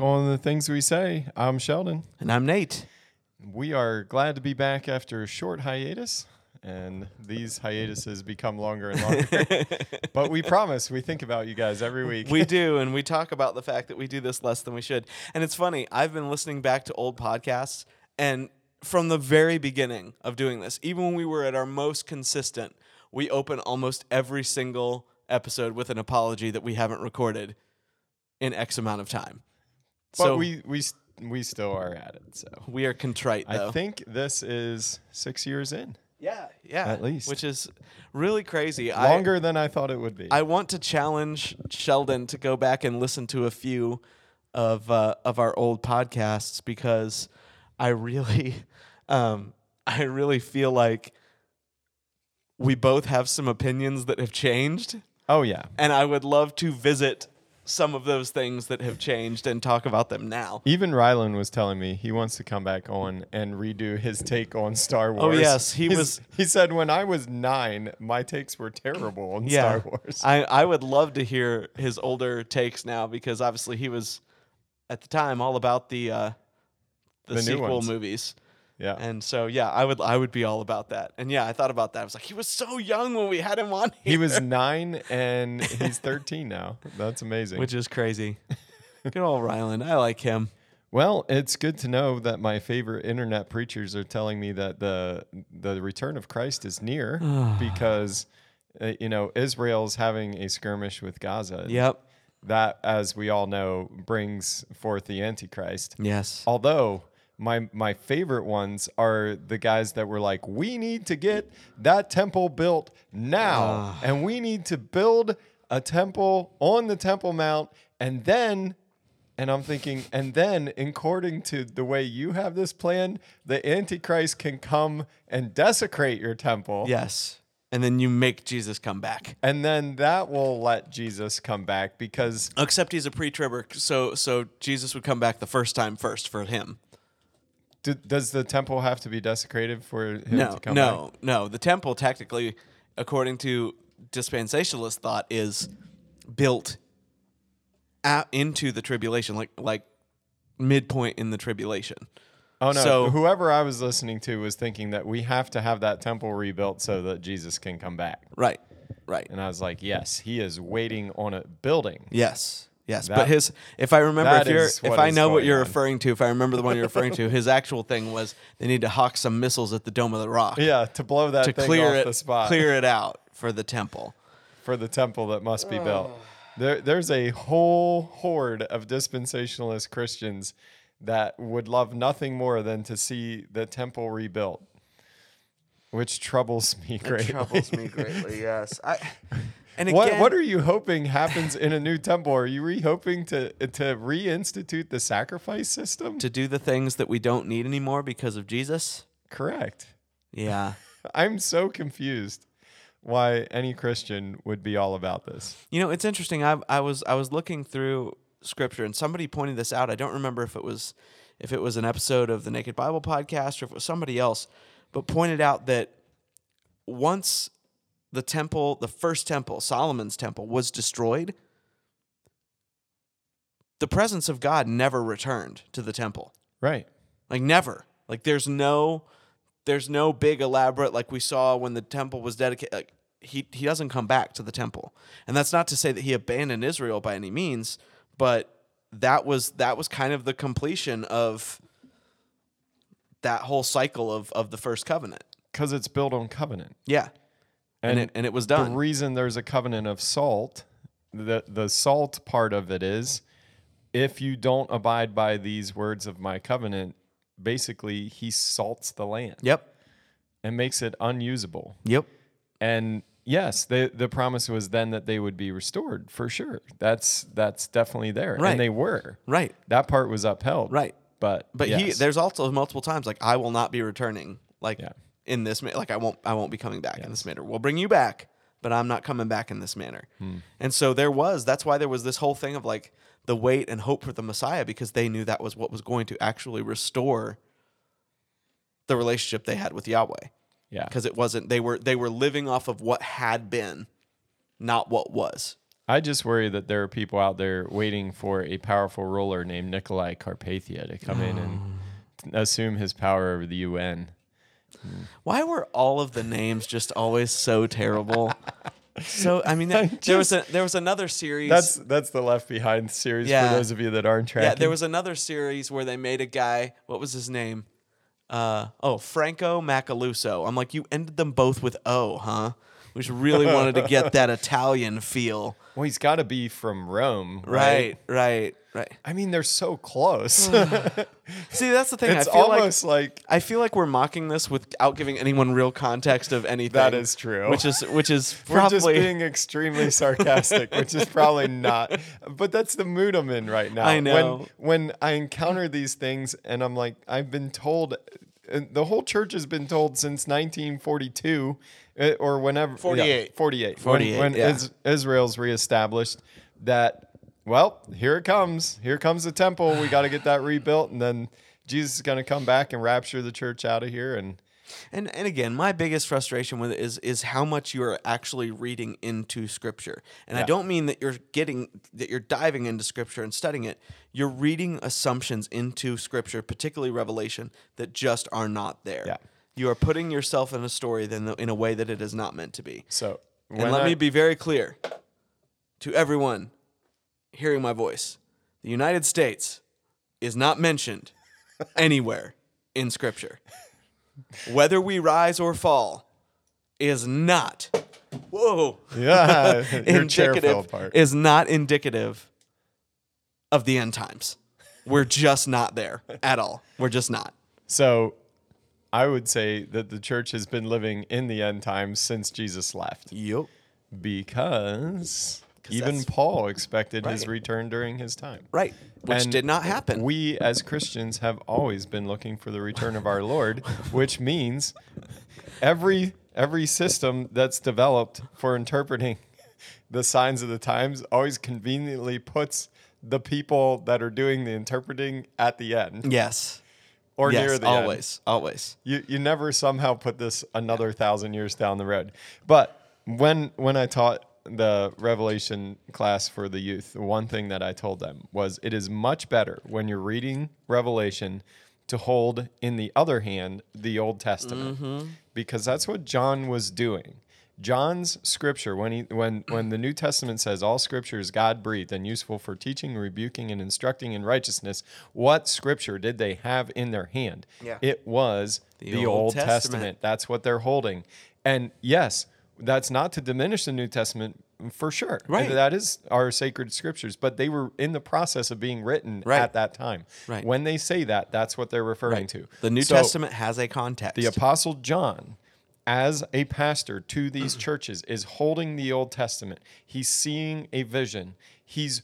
On the things we say. I'm Sheldon. And I'm Nate. We are glad to be back after a short hiatus, and these hiatuses become longer and longer. but we promise we think about you guys every week. we do, and we talk about the fact that we do this less than we should. And it's funny, I've been listening back to old podcasts, and from the very beginning of doing this, even when we were at our most consistent, we open almost every single episode with an apology that we haven't recorded in X amount of time. But so we we we still are at it. So we are contrite, though. I think this is six years in, yeah, yeah, At least. which is really crazy. longer than I thought it would be. I want to challenge Sheldon to go back and listen to a few of uh, of our old podcasts because I really, um, I really feel like we both have some opinions that have changed, oh yeah, and I would love to visit some of those things that have changed and talk about them now. even Rylan was telling me he wants to come back on and redo his take on Star Wars. Oh, yes, he was- He said when I was nine, my takes were terrible on Yeah, Star Wars. I I would love to hear his older takes now because obviously he was at the time all about the uh, the, The sequel movies. Yeah, And so yeah, I would I would be all about that. And yeah, I thought about that. I was like, he was so young when we had him on here. he was nine and he's thirteen now. That's amazing. which is crazy. Good old Ryland. I like him. Well, it's good to know that my favorite internet preachers are telling me that the the return of Christ is near because uh, you know Israel's having a skirmish with Gaza. Yep. That, as we all know, brings forth the Antichrist. Yes. Although my my favorite ones are the guys that were like, we need to get that temple built now, ah. and we need to build a temple on the Temple Mount, and then. And I'm thinking, and then, according to the way you have this plan, the Antichrist can come and desecrate your temple. Yes. And then you make Jesus come back. And then that will let Jesus come back because Except he's a pre-tribber, so so Jesus would come back the first time first for him. D- does the temple have to be desecrated for him No, to come back no, back? no. The temple, technically, according to dispensationalist thought, is built out into the tribulation, like like midpoint in the tribulation. Oh no! So- Whoever I was listening to was thinking that we have to have that temple rebuilt so that Jesus can come back. Right, right. And I was like, yes, he is waiting on a building. Yes. Yes, That- but his if I remember if you're if I know what you're on. referring to, if I remember the one you're referring to, his actual thing was they need to hawk some missiles at the Dome of the Rock Yeah, to blow that to thing clear off it the spot clear it out for the temple. for the temple that must be built. There, there's a whole horde of dispensationalist Christians that would love nothing more than to see the temple rebuilt, which troubles me greatly. Troubles me greatly. Yes, I. And again, What what are you hoping happens in a new temple? Are you re hoping to to reinstitute the sacrifice system? to do the things that we don't need anymore because of Jesus? Correct. Yeah. I'm so confused why any Christian would be all about this. You know, it's interesting. I I was I was looking through scripture and somebody pointed this out. I don't remember if it was if it was an episode of the Naked Bible podcast or if it was somebody else, but pointed out that once the temple, the first temple, Solomon's temple was destroyed, the presence of God never returned to the temple. Right. Like never. Like there's no there's no big elaborate like we saw when the temple was dedicated like he he doesn't come back to the temple. And that's not to say that he abandoned Israel by any means, but that was that was kind of the completion of that whole cycle of of the first covenant. Because it's built on covenant. Yeah. And, it and it was done. The reason there's a covenant of salt, the the salt part of it is if you don't abide by these words of my covenant, basically he salts the land. yep. and makes it unusable. Yep. And yes, the the promise was then that they would be restored for sure. That's that's definitely there, Right. and they were. Right. That part was upheld. Right. But But he there's also multiple times like I will not be returning like Yeah. In this ma- like I won't I won't be coming back in this manner. We'll bring you back, but I'm not coming back in this manner. Hmm. And so there was that's why there was this whole thing of like the wait and hope for the Messiah because they knew that was what was going to actually restore the relationship they had with Yahweh. yeah. Because it wasn't they were they were living off of what had been, not what was. I just worry that there are people out there waiting for a powerful ruler named Nicolae Carpathia to come in and assume his power over the UN. Why were all of the names just always so terrible? So I mean, there, there was a, there was another series. That's that's the Left Behind series Yeah. for those of you that aren't tracking. yeah. There was another series where they made a guy. What was his name? Uh, oh, Franco Macalousso. I'm like, you ended them both with O, huh? We just really wanted to get that Italian feel. well, he's got to be from Rome, Right, right, right. I mean, they're so close. See, that's the thing. it's I feel like almost like, I feel like we're mocking this without giving anyone real context of anything. That is true. Which is which is probably we're just being extremely sarcastic, which is probably not. But that's the mood I'm in right now. I know. When when I encounter these things, and I'm like, I've been told, and the whole church has been told since 1942, uh, or whenever. yeah, 48. 48. 48, When, when yeah. Is- Israel's reestablished, that well, here it comes. Here comes the temple. We got to get that rebuilt, and then Jesus is going to come back and rapture the church out of here, and. And and again, my biggest frustration with it is is how much you're actually reading into scripture. And I don't mean that you're getting that you're diving into scripture and studying it. You're reading assumptions into scripture, particularly Revelation, that just are not there. Yeah. You are putting yourself in a story then in a way that it is not meant to be. So And let me be very clear to everyone hearing my voice. The United States is not mentioned anywhere in scripture. Whether we rise or fall is not whoa yeah, your chair fell indicative apart. is not indicative of the end times. We're just not there at all. We're just not. So I would say that the church has been living in the end times since Jesus left Yep. because even Paul expected his return during his time. Right. Which And did not happen. We as Christians have always been looking for the return of our Lord, which means every every system that's developed for interpreting the signs of the times always conveniently puts the people that are doing the interpreting at the end yes. Or yes, near the end. always. Always. You you never somehow put this another thousand years down the road. But when when I taught the Revelation class for the youth, one thing that I told them was it is much better when you're reading Revelation to hold in the other hand the Old Testament mm-hmm. because that's what John was doing. John's scripture when he when when the New Testament says all scripture is God breathed and useful for teaching, rebuking, and instructing in righteousness, what scripture did they have in their hand? Yeah. It was the, Old Old, Testament. Testament. That's what they're holding. And yes, that's not to diminish the New Testament for sure. Right. That is our sacred scriptures, but they were in the process of being written Right. at that time. Right. When they say that, that's what they're referring to. The New So, Testament has a context. the apostle John as a pastor to these churches is holding the Old Testament. He's seeing a vision. He's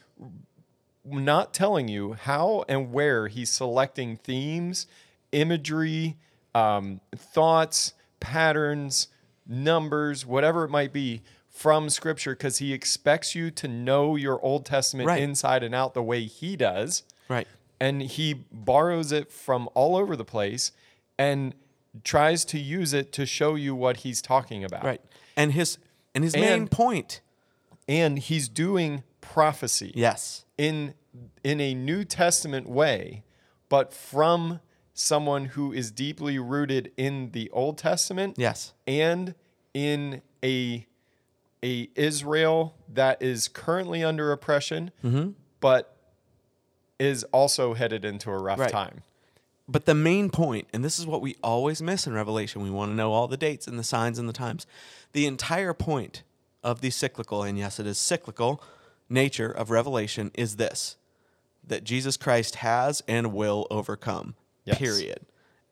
not telling you how and where he's selecting themes, imagery, um, thoughts, patterns, numbers, whatever it might be from scripture because he expects you to know your Old Testament Right. inside and out the way he does right. and he borrows it from all over the place and tries to use it to show you what he's talking about. Right. And his and his main And- point. And he's doing prophecy Yes. in in a New Testament way, but from someone who is deeply rooted in the Old Testament Yes. and in a a Israel that is currently under oppression, Mm-hmm. but is also headed into a rough Right. time. But the main point, and this is what we always miss in Revelation, we want to know all the dates and the signs and the times. The entire point of the cyclical, and yes, it is cyclical nature of Revelation is this that Jesus Christ has and will overcome. Yes. Period.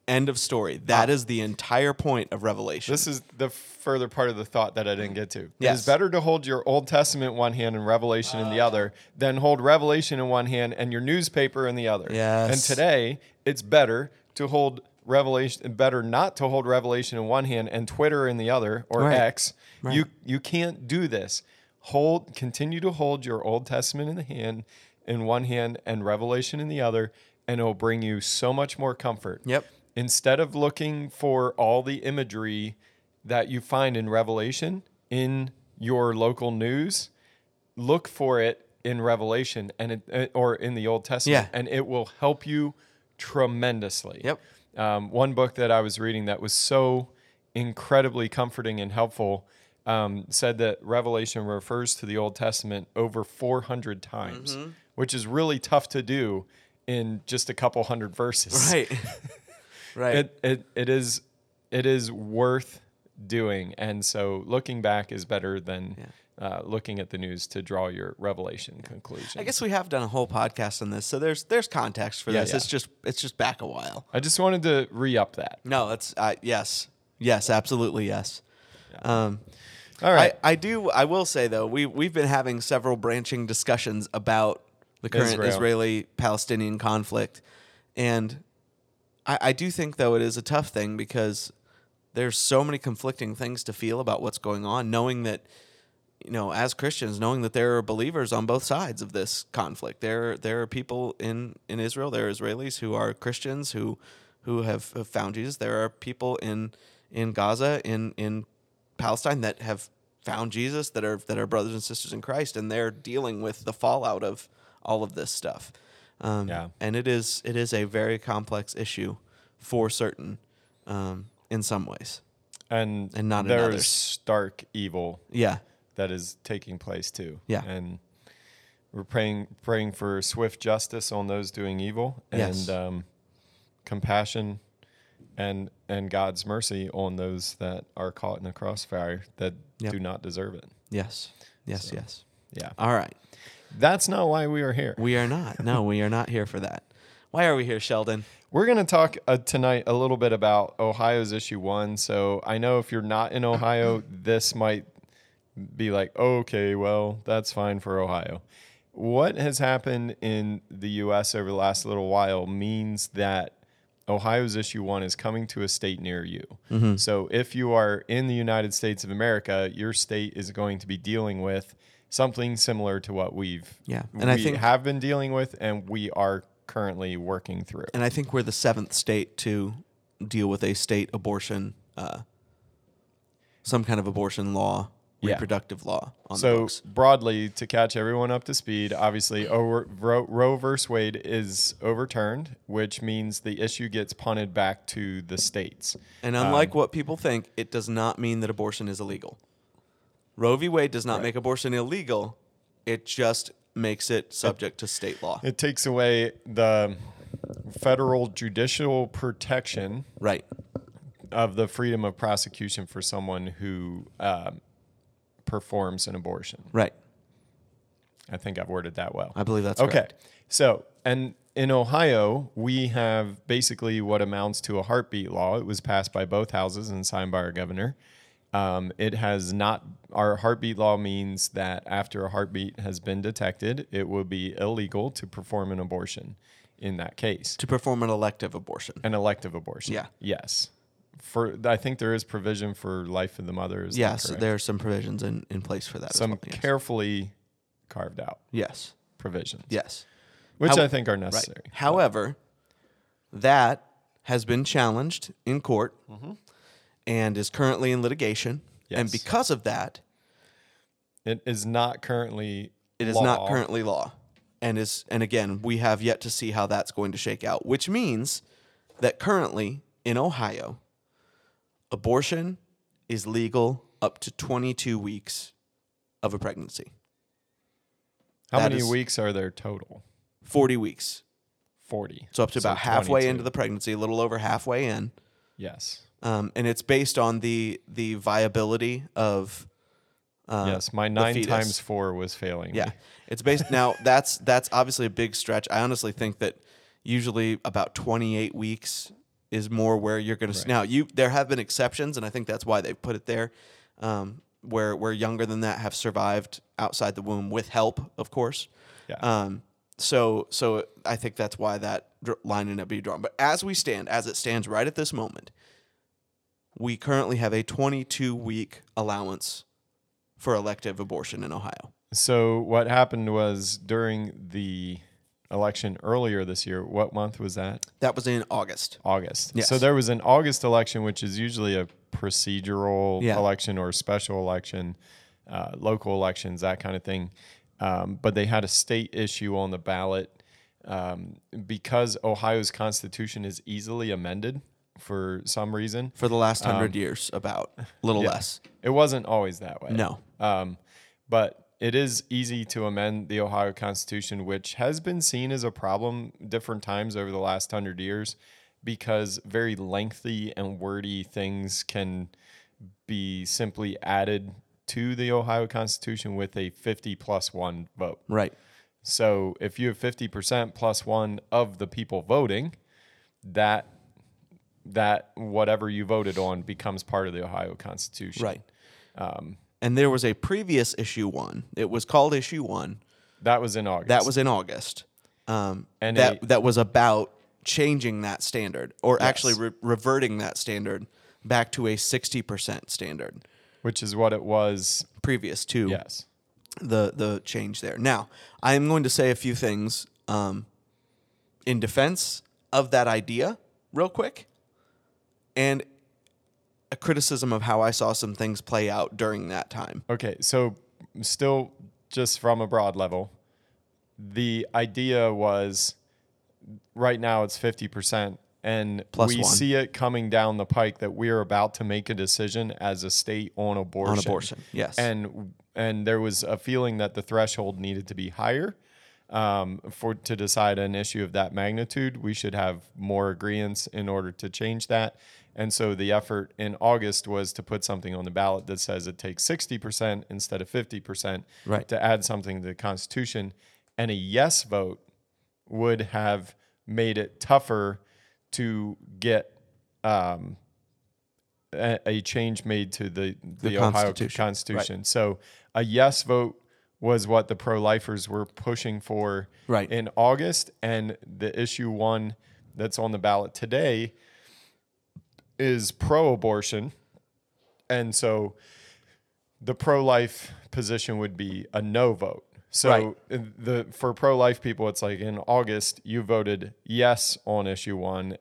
End of story. That ah. is the entire point of Revelation. This is the further part of the thought that I didn't get to. It Yes. is better to hold your Old Testament one hand and Revelation in the other ah. than hold Revelation in one hand and your newspaper in the other. Yes. And today, it's better to hold Revelation, better not to hold Revelation in one hand and Twitter in the other or Right. X. You you can't do this. Hold, continue to hold your Old Testament in the hand, in one hand, and Revelation in the other, and it will bring you so much more comfort Yep. Instead of looking for all the imagery that you find in Revelation in your local news, look for it in Revelation and it, uh, or in the Old Testament, Yeah. and it will help you tremendously. Yep. Um, one book that I was reading that was so incredibly comforting and helpful um, said that Revelation refers to the Old Testament over 400 times, Mm-hmm. which is really tough to do in just a couple hundred verses right. right. it, it it is it is worth doing and so looking back is better than uh, looking at the news to draw your revelation conclusion I guess we have done a whole podcast on this, so there's there's context for Yeah, this. yeah. It's just it's just back a while. i just wanted to re-up that No, it's uh, yes, yes, absolutely yes. Um, all right I, I do. I will say though, we we've been having several branching discussions about the current Israel. Israeli-Palestinian conflict, and I, I do think though it is a tough thing because there's so many conflicting things to feel about what's going on, knowing that you know as Christians, knowing that there are believers on both sides of this conflict. There there are people in in Israel, there are Israelis who are Christians who who have, have found Jesus. There are people in in Gaza in in Palestine that have found Jesus that are that are brothers and sisters in Christ, and they're dealing with the fallout of all of this stuff. Um, Yeah. and it is it is a very complex issue for certain um, in some ways. and and not in there's stark evil Yeah, that is taking place too Yeah. and we're praying praying for swift justice on those doing evil Yes. and um, compassion and and god's mercy on those that are caught in a crossfire that Yep. do not deserve it yes, yes, So- yes. yeah All right, That's not why we are here. we are not. No, we are not here for that. Why are we here, Sheldon? We're going to talk uh, tonight a little bit about Ohio's issue one. So I know if you're not in Ohio, this might be like, okay, well, that's fine for Ohio. What has happened in the U.S. over the last little while means that Ohio's issue one is coming to a state near you. So if you are in the United States of America, your state is going to be dealing with something similar to what we've Yeah, and I think- have been dealing with, and we are currently working through. And I think we're the seventh state to deal with a state abortion, uh, some kind of abortion law, Yeah. reproductive law on the So books. broadly, to catch everyone up to speed, obviously over, Roe, Roe versus Wade is overturned, which means the issue gets punted back to the states. And unlike what people think, it does not mean that abortion is illegal. Roe v. Wade does not make abortion illegal. It just makes it subject to state law. It takes away the federal judicial protection Right. of the freedom of prosecution for someone who um, performs an abortion. Right. I think I've worded that well. I believe that's okay. correct. So, and in Ohio, we have basically what amounts to a heartbeat law. It was passed by both houses and signed by our governor. Um, it has not, our heartbeat law means that after a heartbeat has been detected, it will be illegal to perform an abortion in that case, To perform an elective abortion. an elective abortion. Yeah. Yes. For, I think there is provision for life of the mother. Is Yes, there are some provisions in, in place for that. some well. yes. carefully carved out yes. provisions, Yes. which How- I think are Right. necessary. However, that has been challenged in court and is currently in litigation. And because of that, It is not currently. it is law. not currently law. And is and again, we have yet to see how that's going to shake out, which means that currently in Ohio, abortion is legal up to 22 weeks of a pregnancy. How that many weeks are there total? 40 weeks. Forty. So up to about halfway 22. into the pregnancy, a little over halfway in. Yes. Um, and it's based on the the viability of uh, yes. My nine times four was failing. Yeah, me. it's based now. That's that's obviously a big stretch. I honestly think that usually about 28 weeks is more where you're going to now you there have been exceptions and I think that's why they put it there um, where where younger than that have survived outside the womb with help of course Yeah. um, so so I think that's why that line ended up being drawn but as we stand as it stands right at this moment we currently have a 22 week allowance for elective abortion in Ohio So what happened was during the election earlier this year. What month was that? that was in August August. Yes. So there was an August election, which is usually a procedural Yeah. election or special election, uh, local elections, that kind of thing. Um, but they had a state issue on the ballot um, because Ohio's constitution is easily amended for some reason. for the last 100 years about a little Um, Yeah. less It wasn't always that way. No. Um, but it is easy to amend the Ohio Constitution, which has been seen as a problem different times over the last hundred years because very lengthy and wordy things can be simply added to the Ohio Constitution with a 50 plus one vote. right So if you have 50% plus one of the people voting, that that whatever you voted on becomes part of the Ohio Constitution. Right. and there was a previous issue one. It was called issue one. That was in August. That was in August. Um, And that a- that was about changing that standard, or actually re- reverting that standard back to a sixty percent standard which is what it was. previous to Yes. the the change there. Now, I am going to say a few things um, in defense of that idea, real quick, and a criticism of how I saw some things play out during that time. Okay. So, still, just from a broad level, the idea was right now it's 50%. And Plus we one. see it coming down the pike that we're about to make a decision as a state on abortion. On abortion, yes. And and there was a feeling that the threshold needed to be higher um, for to decide an issue of that magnitude. We should have more agreements in order to change that. And so the effort in August was to put something on the ballot that says it takes 60% instead of 50% Right. to add something to the Constitution. And a yes vote would have made it tougher to get um, a, a change made to the, the, Ohio Constitution. Constitution. So a yes vote was what the pro lifers were pushing for Right. in August. And the issue one that's on the ballot today is pro abortion. And so the pro life position would be a no vote. So Right. the for pro life people, it's like in August you voted yes on issue one,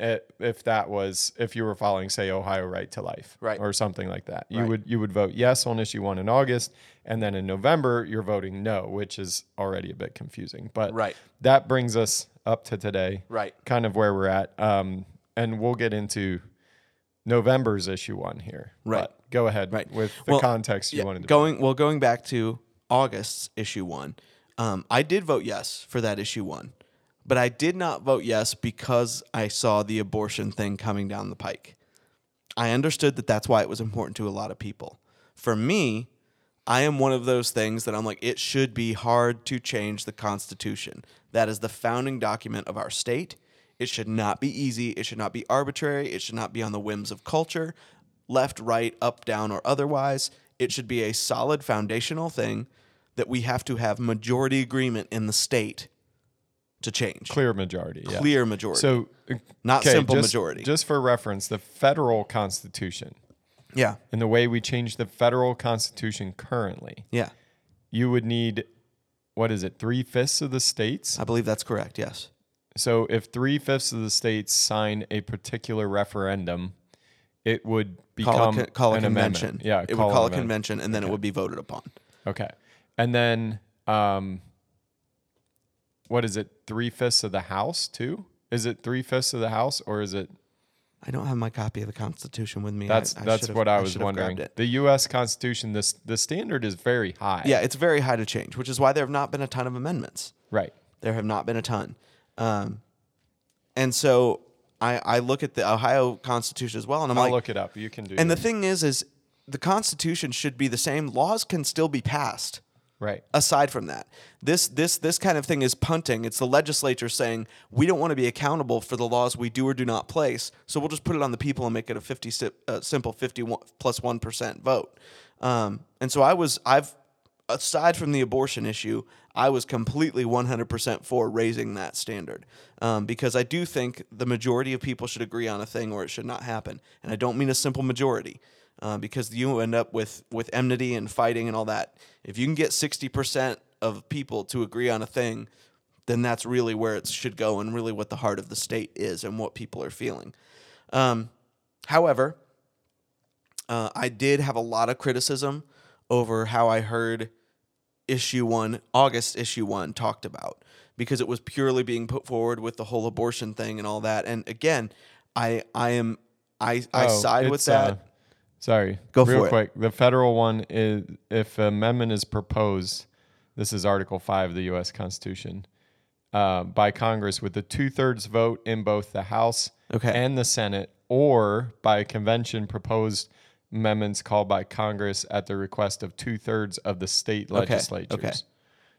if that was if you were following say Ohio right to life, Right. or something like that. You Right. would you would vote yes on issue one in August, and then in November you're voting no, which is already a bit confusing. But Right. that brings us up to today, Right. Kind of where we're at, um, and we'll get into November's issue one here. Right. But go ahead Right. with the Well, context you Yeah, wanted to going well going back to August's issue one. Um, I did vote yes for that issue one, but I did not vote yes because I saw the abortion thing coming down the pike. I understood that that's why it was important to a lot of people. For me, I am one of those things that I'm like, it should be hard to change the Constitution. That is the founding document of our state. It should not be easy. It should not be arbitrary. It should not be on the whims of culture, left, right, up, down, or otherwise. It should be a solid foundational thing that we have to have majority agreement in the state to change. clear majority. yeah. Clear majority. So Not okay, simple just- majority. Just for reference, the federal constitution yeah. and the way we change the federal constitution currently, Yeah. you would need what is it, three fifths of the states? I believe that's correct. Yes. So if three fifths of the states sign a particular referendum, it would become Call a, call a an convention. amendment. Yeah, It would call a amendment. convention and then it would be voted upon. Okay, and then um, what is it? Three fifths of the House too? Is it three fifths of the House or is it? I don't have my copy of the Constitution with me. That's I, I that's what I was have wondering. The U.S. Constitution, this the standard is very high. Yeah, it's very high to change, which is why there have not been a ton of amendments. right. There have not been a ton, um, and so I, I look at the Ohio Constitution as well, and I'm I'll like, look it up. You can do. and the thing is, is the Constitution should be the same. Laws can still be passed. Right. aside from that this this this kind of thing is punting it's the legislature saying we don't want to be accountable for the laws we do or do not place so we'll just put it on the people and make it a 50 si- uh, simple 51 plus 1 vote um, and so i was i've aside from the abortion issue i was completely 100% for raising that standard um, because i do think the majority of people should agree on a thing or it should not happen and i don't mean a simple majority uh, because you end up with with enmity and fighting and all that. If you can get sixty percent of people to agree on a thing, then that's really where it should go and really what the heart of the state is and what people are feeling. Um, however, uh, I did have a lot of criticism over how I heard issue one, August issue one, talked about because it was purely being put forward with the whole abortion thing and all that. And again, I I am I I Oh, side with that. uh, sorry. Go Real for it. quick. The federal one is if amendment is proposed, this is Article 5 of the U.S. Constitution, uh, by Congress with a two thirds vote in both the House Okay. and the Senate, or by a convention proposed amendments called by Congress at the request of two thirds of the state legislatures. okay.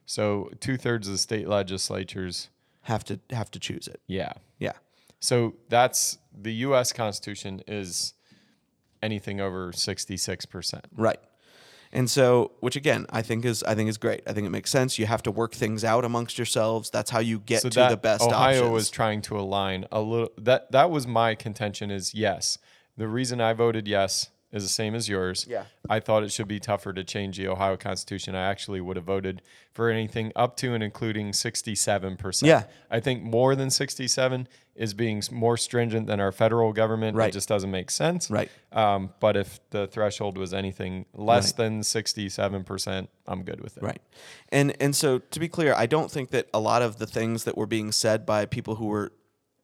So two thirds of the state legislatures, have to have to choose it. yeah. Yeah. So that's the U.S. Constitution is anything over sixty-six percent. Right. And so, which again, I think is I think is great. I think it makes sense. You have to work things out amongst yourselves. That's how you get So to that the best Ohio options. was trying to align a little. That that was my contention. Is yes, the reason I voted yes is the same as yours. Yeah. I thought it should be tougher to change the Ohio Constitution. I actually would have voted for anything up to and including sixty-seven percent. Yeah. I think more than sixty-seven is being more stringent than our federal government. Right. It just doesn't make sense. Right. Um, but if the threshold was anything less Right. than sixty-seven percent, I'm good with it. Right. And and so to be clear, I don't think that a lot of the things that were being said by people who were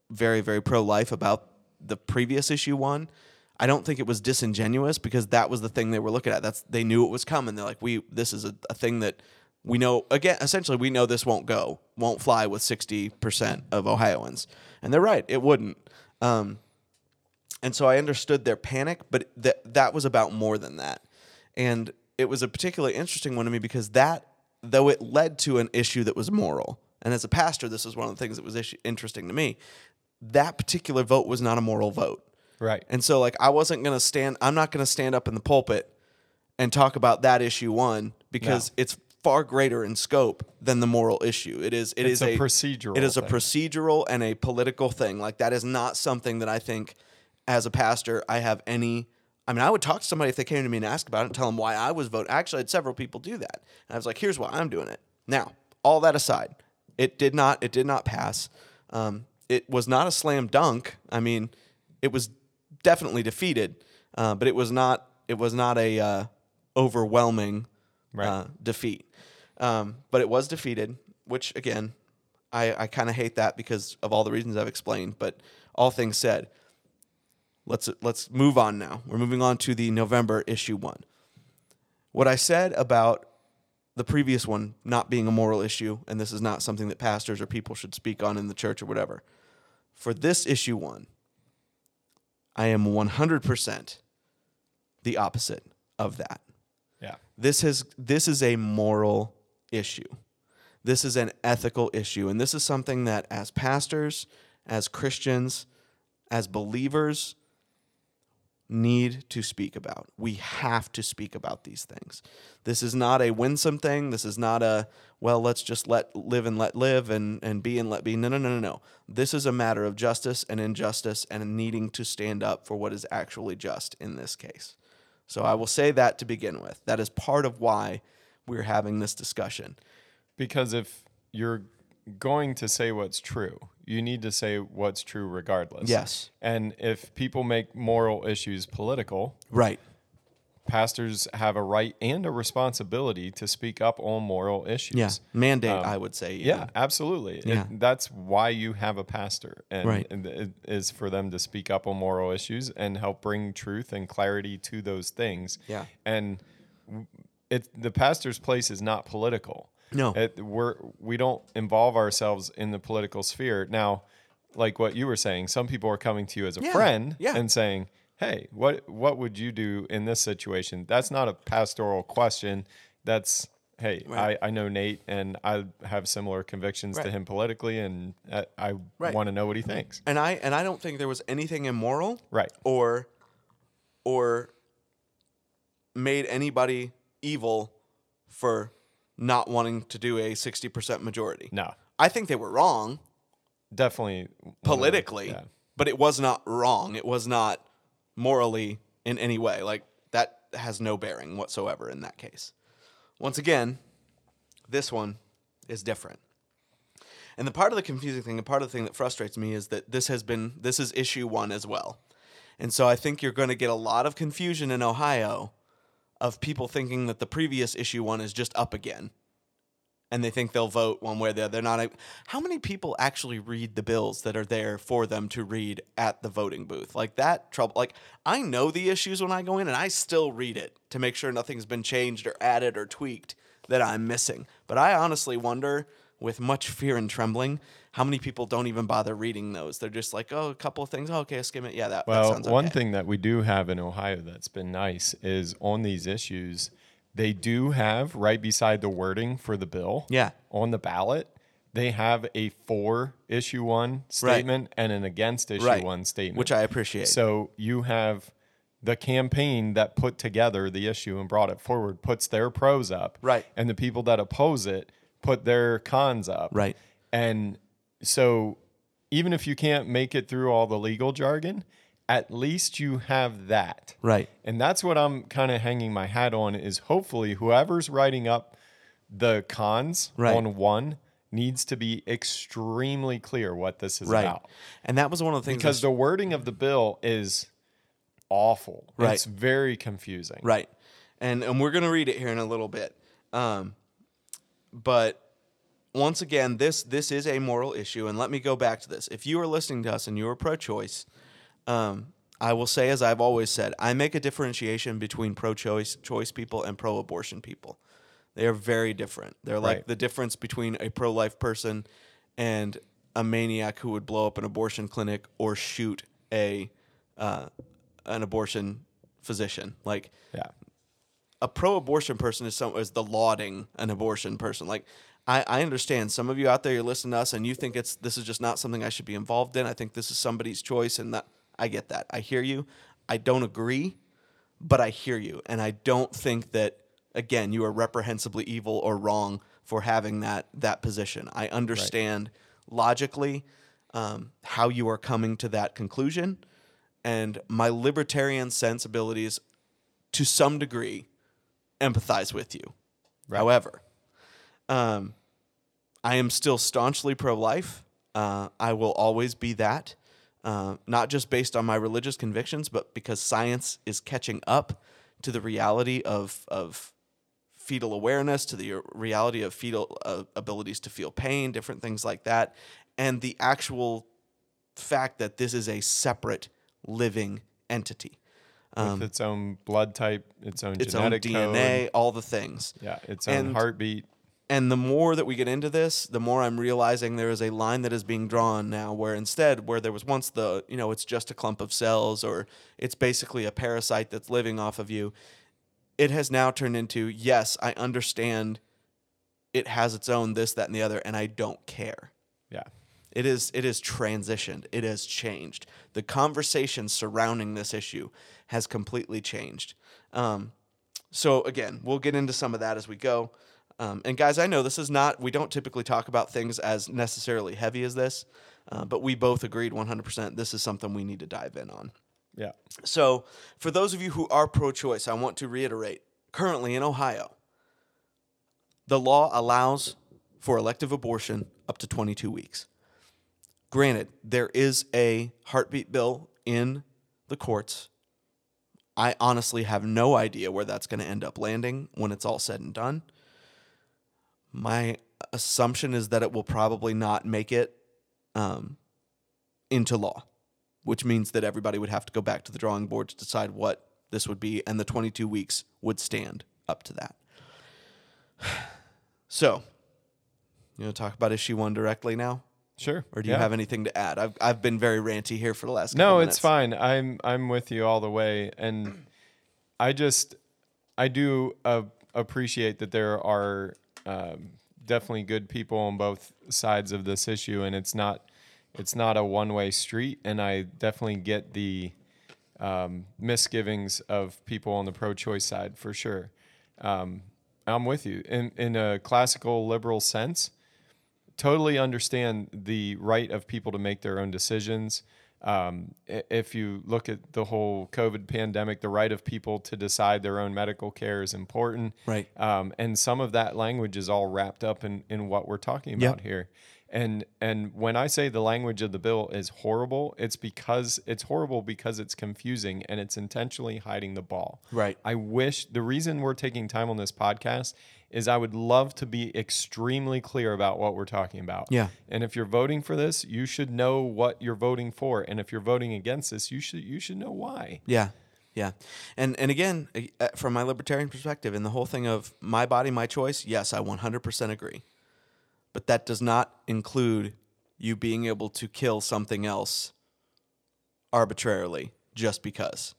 very very pro life about the previous issue one, I don't think it was disingenuous because that was the thing they were looking at. That's they knew it was coming. They're like, we this is a, a thing that we know again essentially we know this won't go, won't fly with 60% of Ohioans. And they're right, it wouldn't. Um, and so I understood their panic, but that that was about more than that. And it was a particularly interesting one to me because that, though it led to an issue that was moral, and as a pastor, this was one of the things that was issue, interesting to me. That particular vote was not a moral vote. Right. And so, like, I wasn't going to stand, I'm not going to stand up in the pulpit and talk about that issue one because it's far greater in scope than the moral issue. It is, it It's is a procedural It is a procedural and a political thing. Like, that is not something that I think as a pastor, I have any. I mean, I would talk to somebody if they came to me and asked about it and tell them why I was voting. Actually, I had several people do that. And I was like, here's why I'm doing it. Now, all that aside, it did not it did not pass. Um, it was not a slam dunk. I mean, it was definitely defeated, uh, but it was not it was not a uh, overwhelming Right. uh, defeat. Um, but it was defeated, which again, I, I kind of hate that because of all the reasons I've explained. But all things said, let's let's move on now. We're moving on to the November issue one. What I said about the previous one not being a moral issue, and this is not something that pastors or people should speak on in the church or whatever. For this issue one, I am 100% the opposite of that. Yeah. This has this is a moral issue. This is an ethical issue, and this is something that as pastors, as Christians, as believers need to speak about. We have to speak about these things. This is not a winsome thing. This is not a well, let's just let live and let live and and be and let be. No, no, no, no, no. This is a matter of justice and injustice and needing to stand up for what is actually just in this case. So I will say that to begin with. That is part of why we're having this discussion. Because if you're going to say what's true, you need to say what's true regardless. Yes. And if people make moral issues political, Right. Pastors have a right and a responsibility to speak up on moral issues. Yeah. Mandate, I would say. Um, Yeah, even. absolutely. It- Yeah. that's why you have a pastor, and, Right. and it is for them to speak up on moral issues and help bring truth and clarity to those things. Yeah. and it the pastor's place is not political. No. it, we're we don't involve ourselves in the political sphere now. Like what you were saying, some people are coming to you as a Yeah, friend yeah. and saying, "Hey, what what would you do in this situation?" That's not a pastoral question. That's hey, Right. I, I know Nate and I have similar convictions to him politically, and uh, I Right. want to know what he thinks. And I and I don't think there was anything immoral Right. or or made anybody evil for not wanting to do a 60% majority. No, I think they were wrong definitely one of the- politically, yeah. but it was not wrong. It was not morally in any way. Like that has no bearing whatsoever in that case. Once again, this one is different. And the part of the confusing thing, the part of the thing that frustrates me is that this has been this is issue 1 as well. And so I think you're going to get a lot of confusion in Ohio of people thinking that the previous issue 1 is just up again and they think they'll vote one way or the other. They're not. How many people actually read the bills that are there for them to read at the voting booth? Like that trouble. Like I know the issues when I go in, and I still read it to make sure nothing's been changed or added or tweaked that I'm missing. But I honestly wonder, with much fear and trembling, how many people don't even bother reading those. They're just like, oh, a couple of things. Oh, okay, I skim it. Yeah, that, that Well, sounds one thing that we do have in Ohio that's been nice is on these issues, they do have right beside the wording for the bill. Yeah. On the ballot, they have a for issue one statement and an against issue Right. one statement. which I appreciate. So you have the campaign that put together the issue and brought it forward puts their pros up. Right. And the people that oppose it put their cons up. Right. And so even if you can't make it through all the legal jargon, at least you have that. Right. And that's what I'm kind of hanging my hat on is hopefully whoever's writing up the cons Right. on one needs to be extremely clear what this is right. about. And that was one of the things Because the wording of the bill is awful. Right. It's very confusing. Right. And and we're gonna read it here in a little bit. Um, but once again, this this is a moral issue, and let me go back to this. If you are listening to us and you are pro-choice, um, I will say, as I've always said, I make a differentiation between pro-choice choice people and pro-abortion people. They are very different. They're like Right. the difference between a pro-life person and a maniac who would blow up an abortion clinic or shoot a uh, an abortion physician. Like Yeah. a pro-abortion person is some is the lauding an abortion person. Like I, I understand some of you out there you're listening to us and you think it's this is just not something I should be involved in. I think this is somebody's choice and that I get that. I hear you. I don't agree, but I hear you. And I don't think that again you are reprehensibly evil or wrong for having that that position. I understand logically um, how you are coming to that conclusion, and my libertarian sensibilities, to some degree, empathize with you. However, um, I am still staunchly pro-life. Uh, I will always be that, uh, not just based on my religious convictions, but because science is catching up to the reality of of fetal awareness, to the reality of fetal uh, abilities to feel pain, different things like that, and the actual fact that this is a separate living entity. With its own blood type, its own Um, Its own genetic DNA, code. all the things. Yeah, its own And- heartbeat. And the more that we get into this, the more I'm realizing there is a line that is being drawn now where instead, where there was once the, you know, it's just a clump of cells or it's basically a parasite that's living off of you, it has now turned into, yes, I understand it has its own this, that, and the other, and I don't care. Yeah. It is it is transitioned. It has changed. The conversation surrounding this issue has completely changed. Um, so again, we'll get into some of that as we go. Um, and guys, I know this is not. We don't typically talk about things as necessarily heavy as this, uh, but we both agreed 100%. This is something we need to dive in on. Yeah. So, for those of you who are pro choice, I want to reiterate currently in Ohio, the law allows for elective abortion up to 22 weeks. Granted, there is a heartbeat bill in the courts. I honestly have no idea where that's going to end up landing when it's all said and done. My assumption is that it will probably not make it um, into law which means that everybody would have to go back to the drawing board to decide what this would be, and the 22 weeks would stand up to that. So, you want to talk about issue one directly now, Sure. or do you Yeah. have anything to add? I've I've been very ranty here for the last. No, it's fine. I'm I'm with you all the way, and I just I do a appreciate that there are um, definitely good people on both sides of this issue, and it's not it's not a one way street. And I definitely get the um, misgivings of people on the pro choice side for sure. Um, I'm with you in in a classical liberal sense. Totally understand the right of people to make their own decisions. Um, if you look at the whole COVID pandemic, the right of people to decide their own medical care is important. Right. Um, and some of that language is all wrapped up in, in what we're talking about Yep. here. And and when I say the language of the bill is horrible, it's because it's horrible because it's confusing and it's intentionally hiding the ball. Right. I wish the reason we're taking time on this podcast is I would love to be extremely clear about what we're talking about. Yeah. And if you're voting for this, you should know what you're voting for. And if you're voting against this, you should you should know why. Yeah. Yeah. And and again, uh, from my libertarian perspective and the whole thing of my body, my choice, yes, I 100% agree. But that does not include you being able to kill something else arbitrarily just because.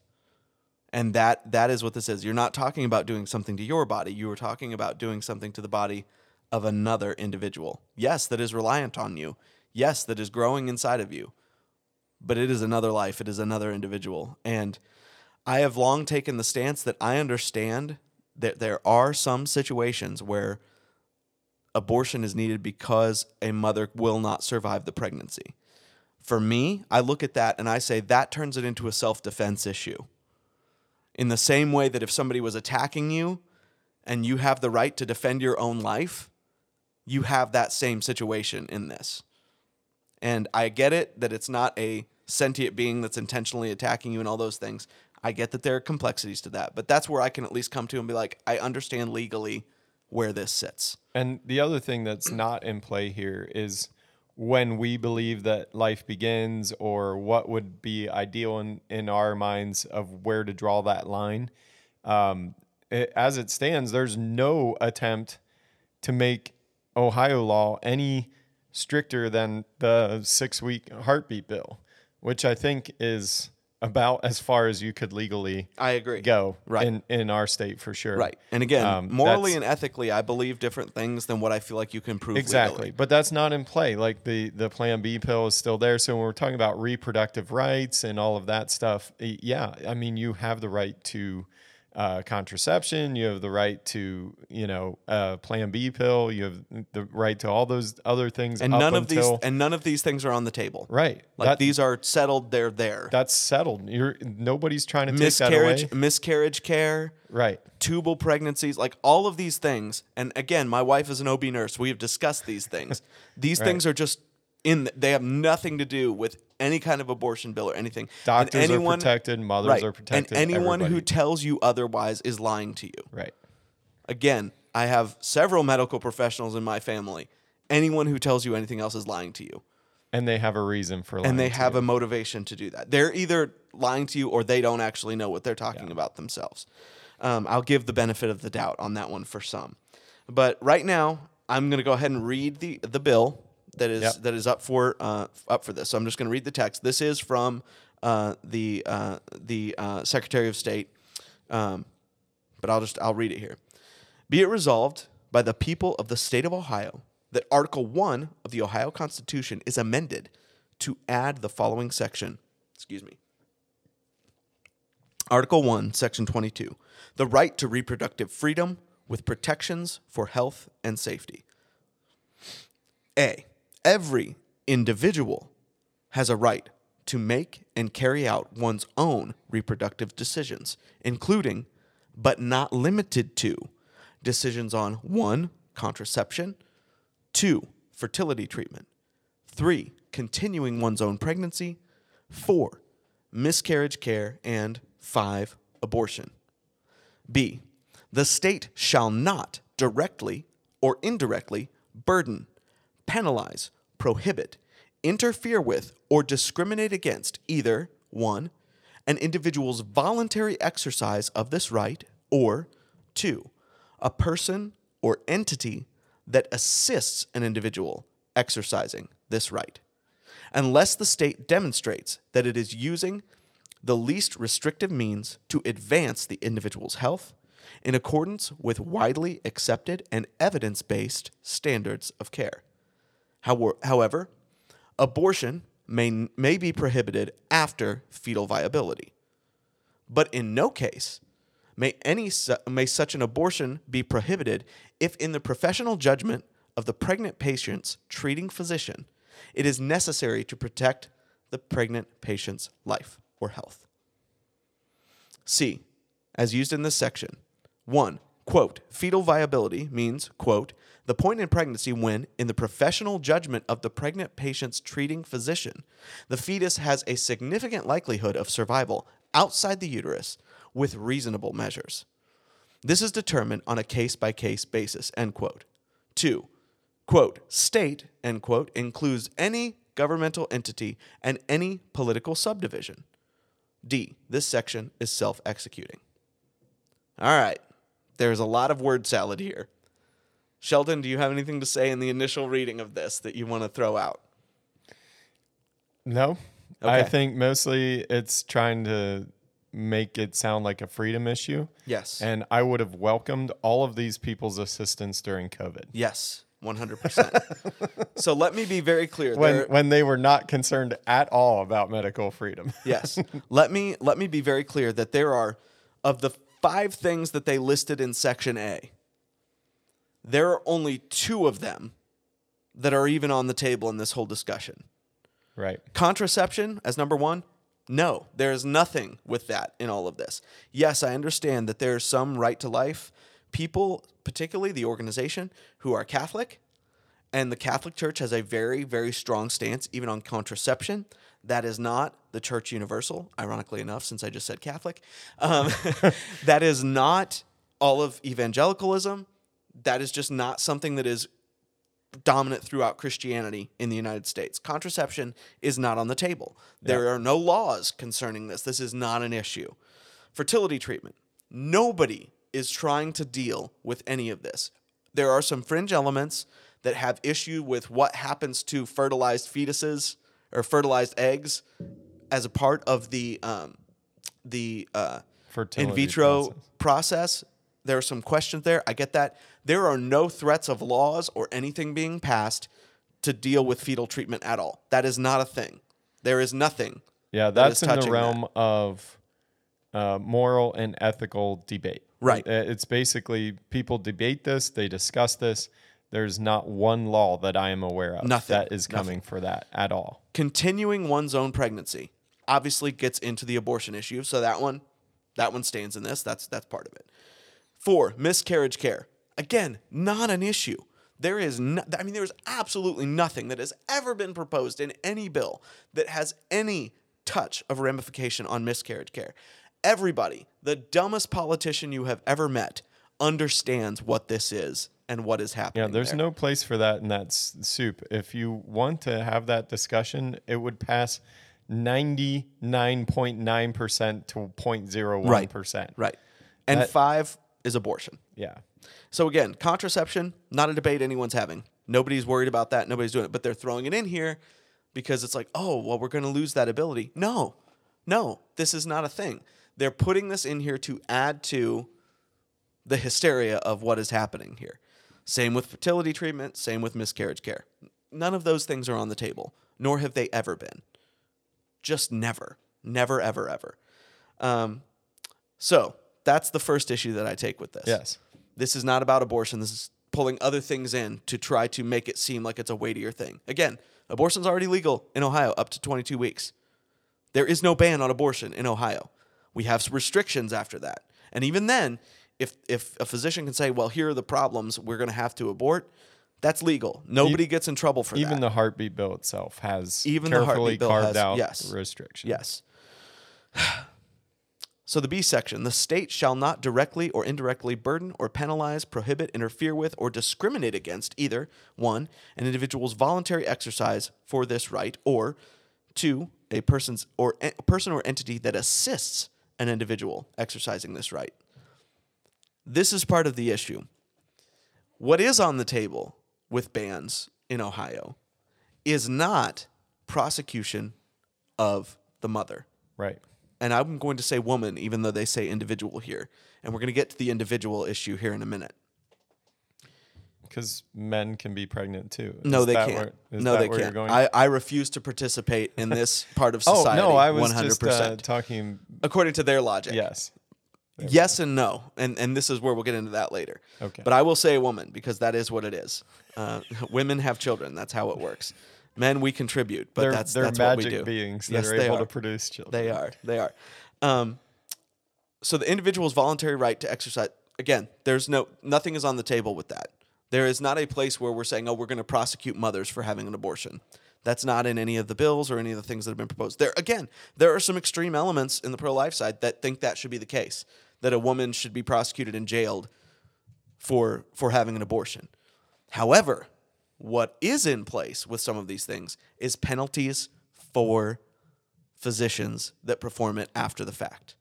And that that is what this is. You're not talking about doing something to your body. You are talking about doing something to the body of another individual. Yes, that is reliant on you. Yes, that is growing inside of you. But it is another life. It is another individual. And I have long taken the stance that I understand that there are some situations where abortion is needed because a mother will not survive the pregnancy. For me, I look at that and I say that turns it into a self defense issue. In the same way that if somebody was attacking you and you have the right to defend your own life, you have that same situation in this. And I get it that it's not a sentient being that's intentionally attacking you and all those things. I get that there are complexities to that, but that's where I can at least come to and be like, I understand legally where this sits. And the other thing that's not in play here is when we believe that life begins or what would be ideal in, in our minds of where to draw that line. Um, it, as it stands, there's no attempt to make Ohio law any stricter than the six week heartbeat bill, which I think is about as far as you could legally I agree. go Right. in, in our state for sure. Right. And again, Um, morally and ethically, I believe different things than what I feel like you can prove Exactly, legally. but that's not in play. Like the the Plan B pill is still there. So when we're talking about reproductive rights and all of that stuff, yeah, I mean you have the right to uh, contraception. You have the right to you know uh, Plan B pill. You have the right to all those other things. And none of these and none of these things are on the table. right. Like That- these are settled, they're there. that's settled. You're nobody's trying to take that miscarriage away. miscarriage care, Right. tubal pregnancies, like all of these things. And again, my wife is an OB nurse. We have discussed these things. These Right. things are just in. They have nothing to do with any kind of abortion bill or anything. And Doctors are protected, mothers right, are protected, and anyone who tells you otherwise is lying to you. Right. Again, I have several medical professionals in my family. Anyone who tells you anything else is lying to you. And they have a reason for lying. and they have you. a motivation to do that. They're either lying to you or they don't actually know what they're talking about themselves. Um, I'll give the benefit of the doubt on that one for some. But right now, I'm going to go ahead and read the the bill that is Yep. that is up for uh, up for this. So I'm just going to read the text. This is from uh, the uh, the uh, Secretary of State, um, but I'll just I'll read it here. Be it resolved by the people of the state of Ohio that Article 1 of the Ohio Constitution is amended to add the following section. Excuse me. Article 1, Section 22. The right to reproductive freedom with protections for health and safety. A. Every individual has a right to make and carry out one's own reproductive decisions, including, but not limited to, decisions on 1. contraception, 2. fertility treatment, 3. continuing one's own pregnancy, 4. miscarriage care, and 5. abortion. B. The state shall not directly or indirectly burden, penalize, prohibit, interfere with, or discriminate against either 1. an individual's voluntary exercise of this right, or 2. a person or entity that assists an individual exercising this right, unless the state demonstrates that it is using the least restrictive means to advance the individual's health, in accordance with widely accepted and evidence based standards of care. Howe- However, abortion may, may be prohibited after fetal viability. But in no case may, any, su- may such an abortion be prohibited if, in the professional judgment of the pregnant patient's treating physician, it is necessary to protect the pregnant patient's life or health. C, as used in this section, one, quote, fetal viability means, quote, the point in pregnancy when, in the professional judgment of the pregnant patient's treating physician, the fetus has a significant likelihood of survival outside the uterus with reasonable measures. This is determined on a case by case basis, end quote. Two, quote, state, end quote, includes any governmental entity and any political subdivision. D, this section is self executing. All right, there's a lot of word salad here. Sheldon, do you have anything to say in the initial reading of this that you want to throw out? No. I think mostly it's trying to make it sound like a freedom issue. Yes. And I would have welcomed all of these people's assistance during COVID. yes, 100%. so let me be very clear. When There- when they were not concerned at all about medical freedom. yes. let me let me be very clear that there are of the five things that they listed in section A. There are only two of them that are even on the table in this whole discussion. right. Contraception as number 1? No, there is nothing with that in all of this. Yes, I understand that there's some right to life people, particularly the organization who are Catholic, and the Catholic Church has a very, very strong stance even on contraception. That is not the Church Universal, ironically enough, since I just said Catholic. Um, that is not all of evangelicalism. That is just not something that is dominant throughout Christianity in the United States. Contraception is not on the table. There are no laws concerning this. This is not an issue. Fertility treatment. Nobody is trying to deal with any of this. There are some fringe elements that have issue with what happens to fertilized fetuses or fertilized eggs as a part of the um, the uh, in vitro process. process. There are some questions there. I get that. There are no threats of laws or anything being passed to deal with fetal treatment at all. That is not a thing. There is nothing. Yeah, that that's in the realm that. of uh, moral and ethical debate. Right. Uh, It's basically people debate this, they discuss this. There's not one law that I am aware of Nothing. that is coming for that at all. Continuing one's own pregnancy obviously gets into the abortion issue. So that one, that one stands in this. That's that's part of it. Four, miscarriage care. Again, not an issue. There is no, I mean, there's absolutely nothing that has ever been proposed in any bill that has any touch of ramification on miscarriage care. Everybody, the dumbest politician you have ever met, understands what this is and what is happening. Yeah, there's there. no place for that in that s- soup. If you want to have that discussion, it would pass 99.9% to 0.01%. right. And That- five is abortion. Yeah. So again, contraception, not a debate anyone's having. Nobody's worried about that. Nobody's doing it, but they're throwing it in here because it's like, oh, well, we're going to lose that ability. No, no, this is not a thing. They're putting this in here to add to the hysteria of what is happening here. Same with fertility treatment, same with miscarriage care. None of those things are on the table, nor have they ever been. Just never, never, ever, ever. Um, so that's the first issue that I take with this. Yes. This is not about abortion. This is pulling other things in to try to make it seem like it's a weightier thing. Again, abortion's already legal in Ohio up to 22 weeks. There is no ban on abortion in Ohio. We have restrictions after that. And even then, if if a physician can say, "Well, here are the problems, we're going to have to abort," that's legal. Nobody gets in trouble for that. Even that. the heartbeat bill itself has Even the carefully heartbeat bill carved has- out yes. restrictions. Yes. So the B section, the state shall not directly or indirectly burden or penalize, prohibit, interfere with, or discriminate against either one, an individual's voluntary exercise for this right, or two, a person's or a person or entity that assists an individual exercising this right. This is part of the issue. What is on the table with bans in Ohio is not prosecution of the mother. Right. and I'm going to say woman, even though they say individual here. And we're going to get to the individual issue here in a minute. Because men can be pregnant too. No, they can't. where- is no, they can't. I, I refuse to participate in this part of society. oh no, I was 100%. just uh, talking. according to their logic. Yes. Yes and no, and and this is where we'll get into that later. Okay. But I will say a woman because that is what it is. Uh, women have children. That's how it works. Men we contribute, but they're that's they're that's what we magic do. beings that Yes, are they able are. to produce children. They are. They are. Um, so the individual's voluntary right to exercise. Again, there's no nothing is on the table with that. There is not a place where we're saying, "Oh, we're going to prosecute mothers for having an abortion." That's not in any of the bills or any of the things that have been proposed. There again, there are some extreme elements in the pro-life side that think that should be the case. That a woman should be prosecuted and jailed for for having an abortion. However, what is in place with some of these things is penalties for physicians that perform it after the fact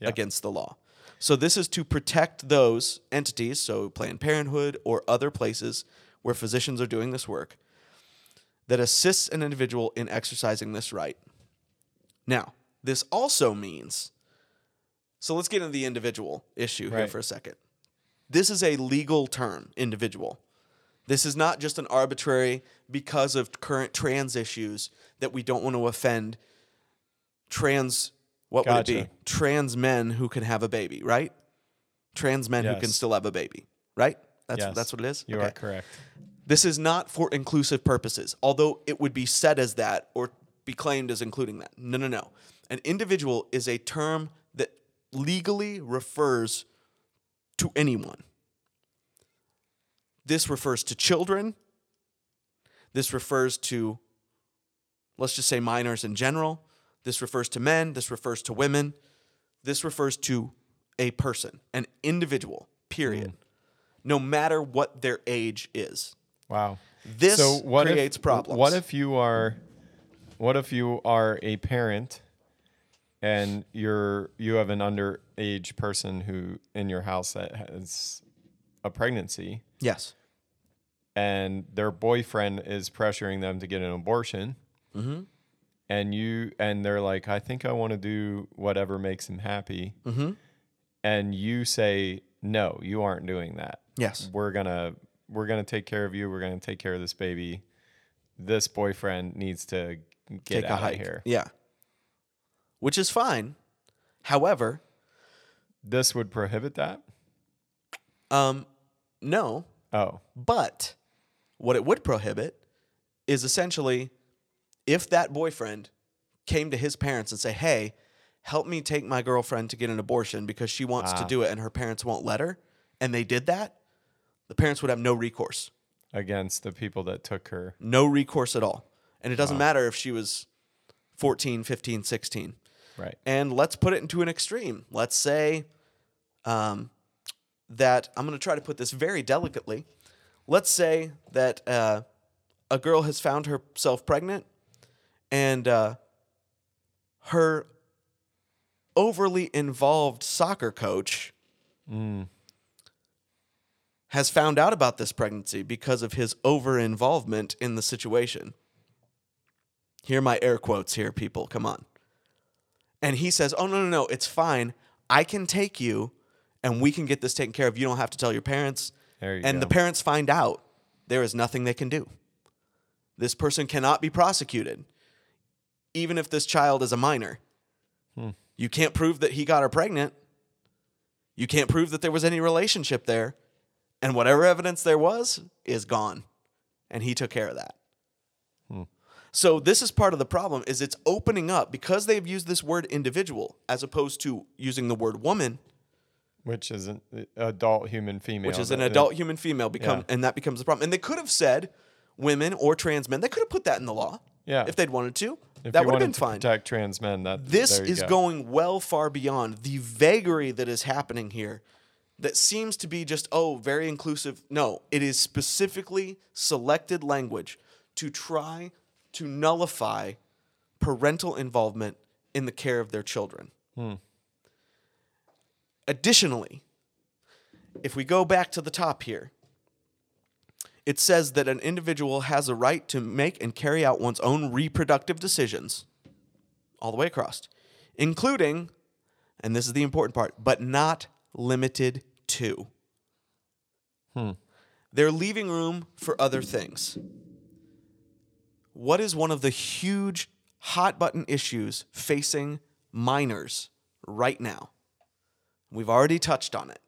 Yeah. against the law. So this is to protect those entities, so Planned Parenthood or other places where physicians are doing this work that assists an individual in exercising this right. Now, this also means so let's get into the individual issue here Right. for a second. This is a legal term, individual. This is not just an arbitrary because of current trans issues that we don't want to offend trans what would it be? Trans men who can have a baby, right? Trans men who can still have a baby, right? That's Yes, that's what it is. You Okay. are correct. This is not for inclusive purposes, although it would be said as that or be claimed as including that. No, no, no. An individual is a term legally refers to anyone. This refers to children. This refers to, let's just say, minors in general. This refers to men. This refers to women. This refers to a person, an individual, period. Hmm. No matter what their age is. Wow. This so what creates if, problems. What if you are, what if you are a parent, and you're you have an underage person who in your house that has a pregnancy, Yes. and their boyfriend is pressuring them to get an abortion, Mm-hmm. and you and they're like, I think I want to do whatever makes him happy, Mm-hmm. and you say no, you aren't doing that. Yes. we're gonna we're gonna take care of you. We're gonna take care of this baby. This boyfriend needs to get Take a out hike. of here. Yeah. Which is fine. However, This would prohibit that. um, no, Oh, But what it would prohibit is essentially if that boyfriend came to his parents and say, "Hey, help me take my girlfriend to get an abortion because she wants to Ah. do it and her parents won't let her," and they did that, the parents would have no recourse. against the people that took her. No recourse at all. And it doesn't matter if she was 14, 15, 16. Right. And let's put it into an extreme. Let's say um, that I'm going to try to put this very delicately. Let's say that uh, a girl has found herself pregnant and uh, her overly involved soccer coach has found out about this pregnancy because of his over involvement in the situation. Hear my air quotes here, people. Come on. And he says, Oh, no, no, no, it's fine. I can take you and we can get this taken care of. You don't have to tell your parents. You and the parents find out. There is nothing they can do. This person cannot be prosecuted, even if this child is a minor. Hmm. You can't prove that he got her pregnant. You can't prove that there was any relationship there. And whatever evidence there was is gone. And he took care of that. So this is part of the problem is it's opening up because they've used this word individual as opposed to using the word woman, Which is an uh, adult human female. which is an adult human female become Yeah. and that becomes the problem. And they could have said women or trans men. They could have put that in the law. Yeah. If they'd wanted to. If that would have been to fine. Protect trans men. That This is go. going well far beyond the vagary that is happening here that seems to be just, oh, very inclusive. No, it is specifically selected language to try to nullify parental involvement in the care of their children. Hmm. Additionally, if we go back to the top here, it says that an individual has a right to make and carry out one's own reproductive decisions all the way across, including, and this is the important part, but not limited to. Hmm. They're leaving room for other things. What is one of the huge hot button issues facing minors right now? We've already touched on it.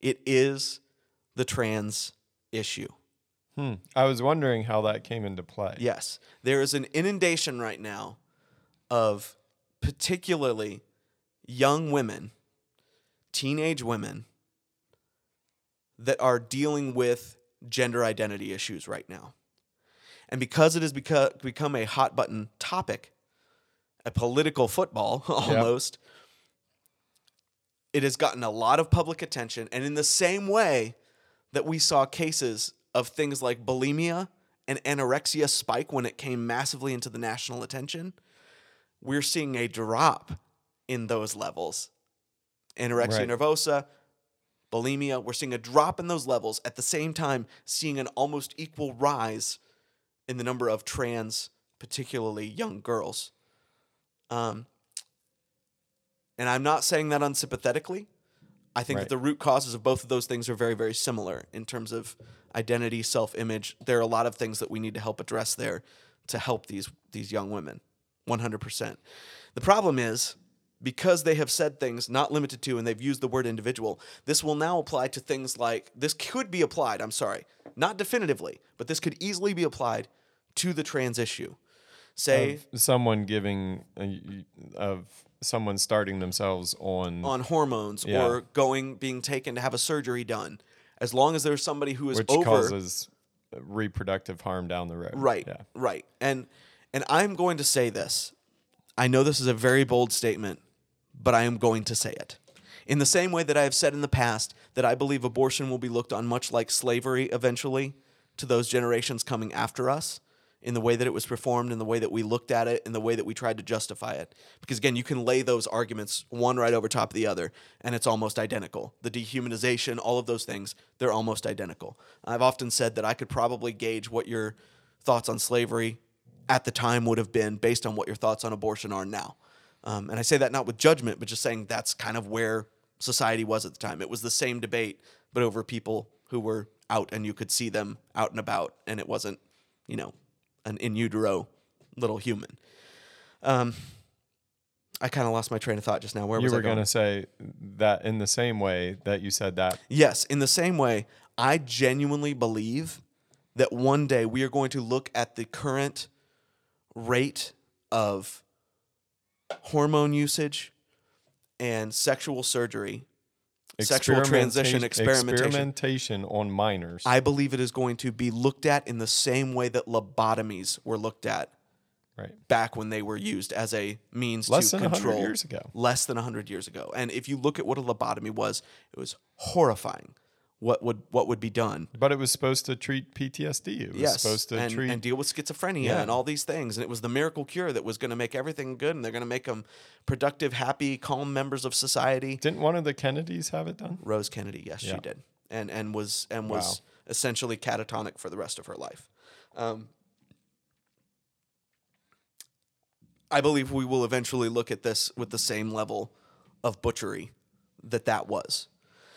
It is the trans issue. Hmm. I was wondering how that came into play. Yes. There is an inundation right now of particularly young women, teenage women, that are dealing with gender identity issues right now. And because it has beca- become a hot button topic, a political football almost, it has gotten a lot of public attention. And in the same way that we saw cases of things like bulimia and anorexia spike when it came massively into the national attention, we're seeing a drop in those levels. Anorexia Right. nervosa, bulimia, we're seeing a drop in those levels at the same time seeing an almost equal rise in the number of trans, particularly young girls. Um, and I'm not saying that unsympathetically. I think Right. that the root causes of both of those things are very, very similar in terms of identity, self-image. There are a lot of things that we need to help address there to help these these young women. 100%. The problem is because they have said things not limited to and they've used the word individual, this will now apply to things like this could be applied, I'm sorry, not definitively, but this could easily be applied to the trans issue. Say Of someone giving uh, a, of someone starting themselves on, on hormones Yeah. or going being taken to have a surgery done. As long as there's somebody who is which over causes reproductive harm down the road. Right. Yeah. Right. And and I'm going to say this. I know this is a very bold statement, but I am going to say it. In the same way that I have said in the past that I believe abortion will be looked on much like slavery eventually to those generations coming after us in the way that it was performed, in the way that we looked at it, in the way that we tried to justify it. Because again, you can lay those arguments one right over top of the other, and it's almost identical. The dehumanization, all of those things, they're almost identical. I've often said that I could probably gauge what your thoughts on slavery at the time would have been based on what your thoughts on abortion are now. Um, and I say that not with judgment, but just saying that's kind of where society was at the time. It was the same debate, but over people who were out and you could see them out and about, and it wasn't, you know, an in utero little human. Um, I kind of lost my train of thought just now. Where You was I were going? going to say that in the same way that you said that. Yes, in the same way, I genuinely believe that one day we are going to look at the current rate of hormone usage and sexual surgery, sexual transition, Experimentation- experimentation. on minors. I believe it is going to be looked at in the same way that lobotomies were looked at right. back when they were used as a means Less to than 100 control years ago. less than 100 years ago and if you look at what a lobotomy was it was horrifying what would what would be done But it was supposed to treat PTSD. It was yes supposed to and, treat. and deal with schizophrenia Yeah. and all these things and it was the miracle cure that was going to make everything good and they're going to make them productive happy calm members of society Didn't one of the Kennedys have it done? Rose Kennedy, yes, she did, and and was and was Wow. essentially catatonic for the rest of her life. Um, I believe we will eventually look at this with the same level of butchery that that was.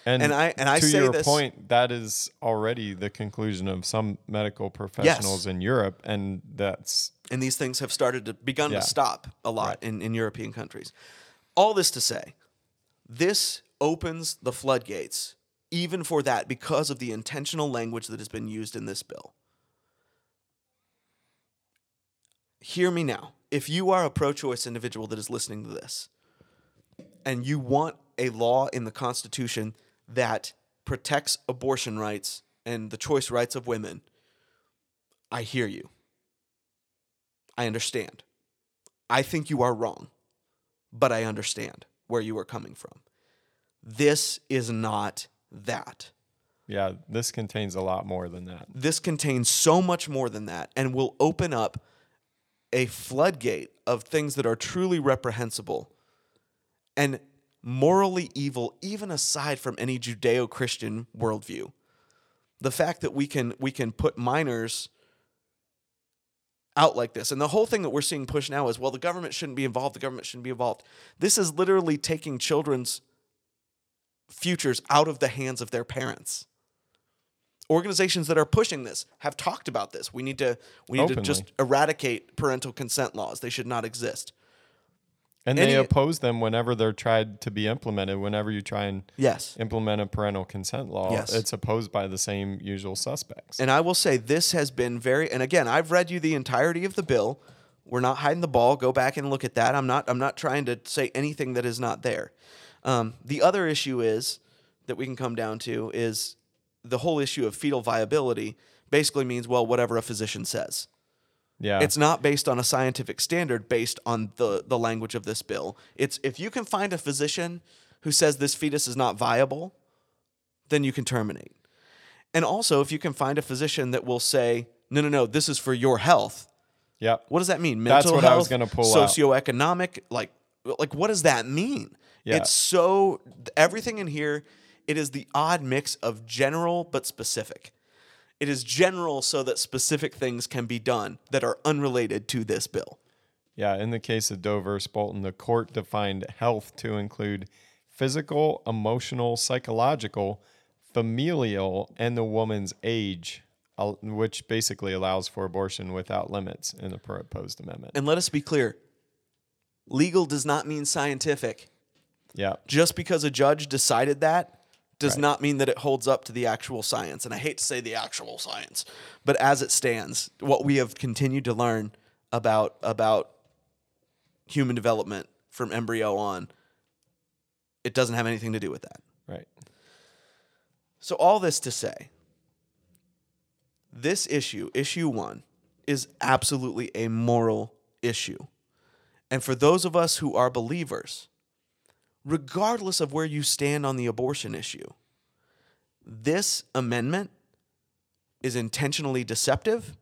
And, And I- and I to say your this- point, that is already the conclusion of some medical professionals in Europe, and that's and these things have started to begun Yeah. to stop a lot in, in European countries. All this to say, this opens the floodgates even for that because of the intentional language that has been used in this bill. Hear me now. If you are a pro choice individual that is listening to this and you want a law in the Constitution that protects abortion rights and the choice rights of women, I hear you. I understand. I think you are wrong, but I understand where you are coming from. This is not that. yeah. This contains a lot more than that. This contains so much more than that and will open up a floodgate of things that are truly reprehensible and morally evil, even aside from any Judeo Christian worldview. The fact that we can we can put minors out like this. And the whole thing that we're seeing push now is well, the government shouldn't be involved, the government shouldn't be involved. This is literally taking children's futures out of the hands of their parents. Organizations that are pushing this have talked about this. We need to we need to just eradicate parental consent laws. They should not exist. And Any- they oppose them whenever they're tried to be implemented. Whenever you try and Yes. implement a parental consent law, Yes. it's opposed by the same usual suspects. And I will say this has been very and again, I've read you the entirety of the bill. We're not hiding the ball. Go back and look at that. I'm not I'm not trying to say anything that is not there. Um, the other issue is that we can come down to is the whole issue of fetal viability basically means well whatever a physician says. Yeah, It's not based on a scientific standard based on the the language of this bill. It's if you can find a physician who says this fetus is not viable, then you can terminate. And also if you can find a physician that will say, "No, no, no, this is for your health." yeah. What does that mean? That's Mental what I was gonna pull out. socioeconomic, like like what does that mean? Yeah. It's so everything in here, it is the odd mix of general but specific. It is general so that specific things can be done that are unrelated to this bill. Yeah, in the case of Doe versus Bolton, the court defined health to include physical, emotional, psychological, familial, and the woman's age, which basically allows for abortion without limits in the proposed amendment. And let us be clear. Legal does not mean scientific. Yeah, Just because a judge decided that does Right. not mean that it holds up to the actual science. And I hate to say the actual science, but as it stands, what we have continued to learn about about human development from embryo on, it doesn't have anything to do with that. right. So all this to say, this issue, issue 1, is absolutely a moral issue. And for those of us who are believers, regardless of where you stand on the abortion issue, this amendment is intentionally deceptive.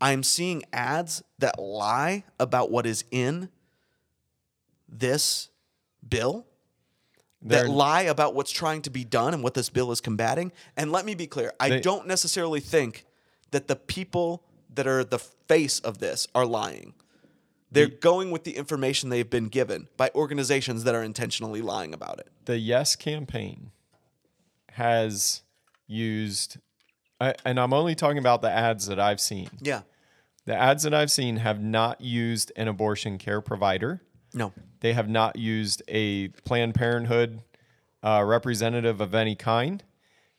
I'm seeing ads that lie about what is in this bill, They're- that lie about what's trying to be done and what this bill is combating. And let me be clear I They- don't necessarily think that the people that are the face of this are lying. They're going with the information they've been given by organizations that are intentionally lying about it. the Yes campaign has used, I, and I'm only talking about the ads that I've seen. Yeah. The ads that I've seen have not used an abortion care provider. No. They have not used a Planned Parenthood uh, representative of any kind.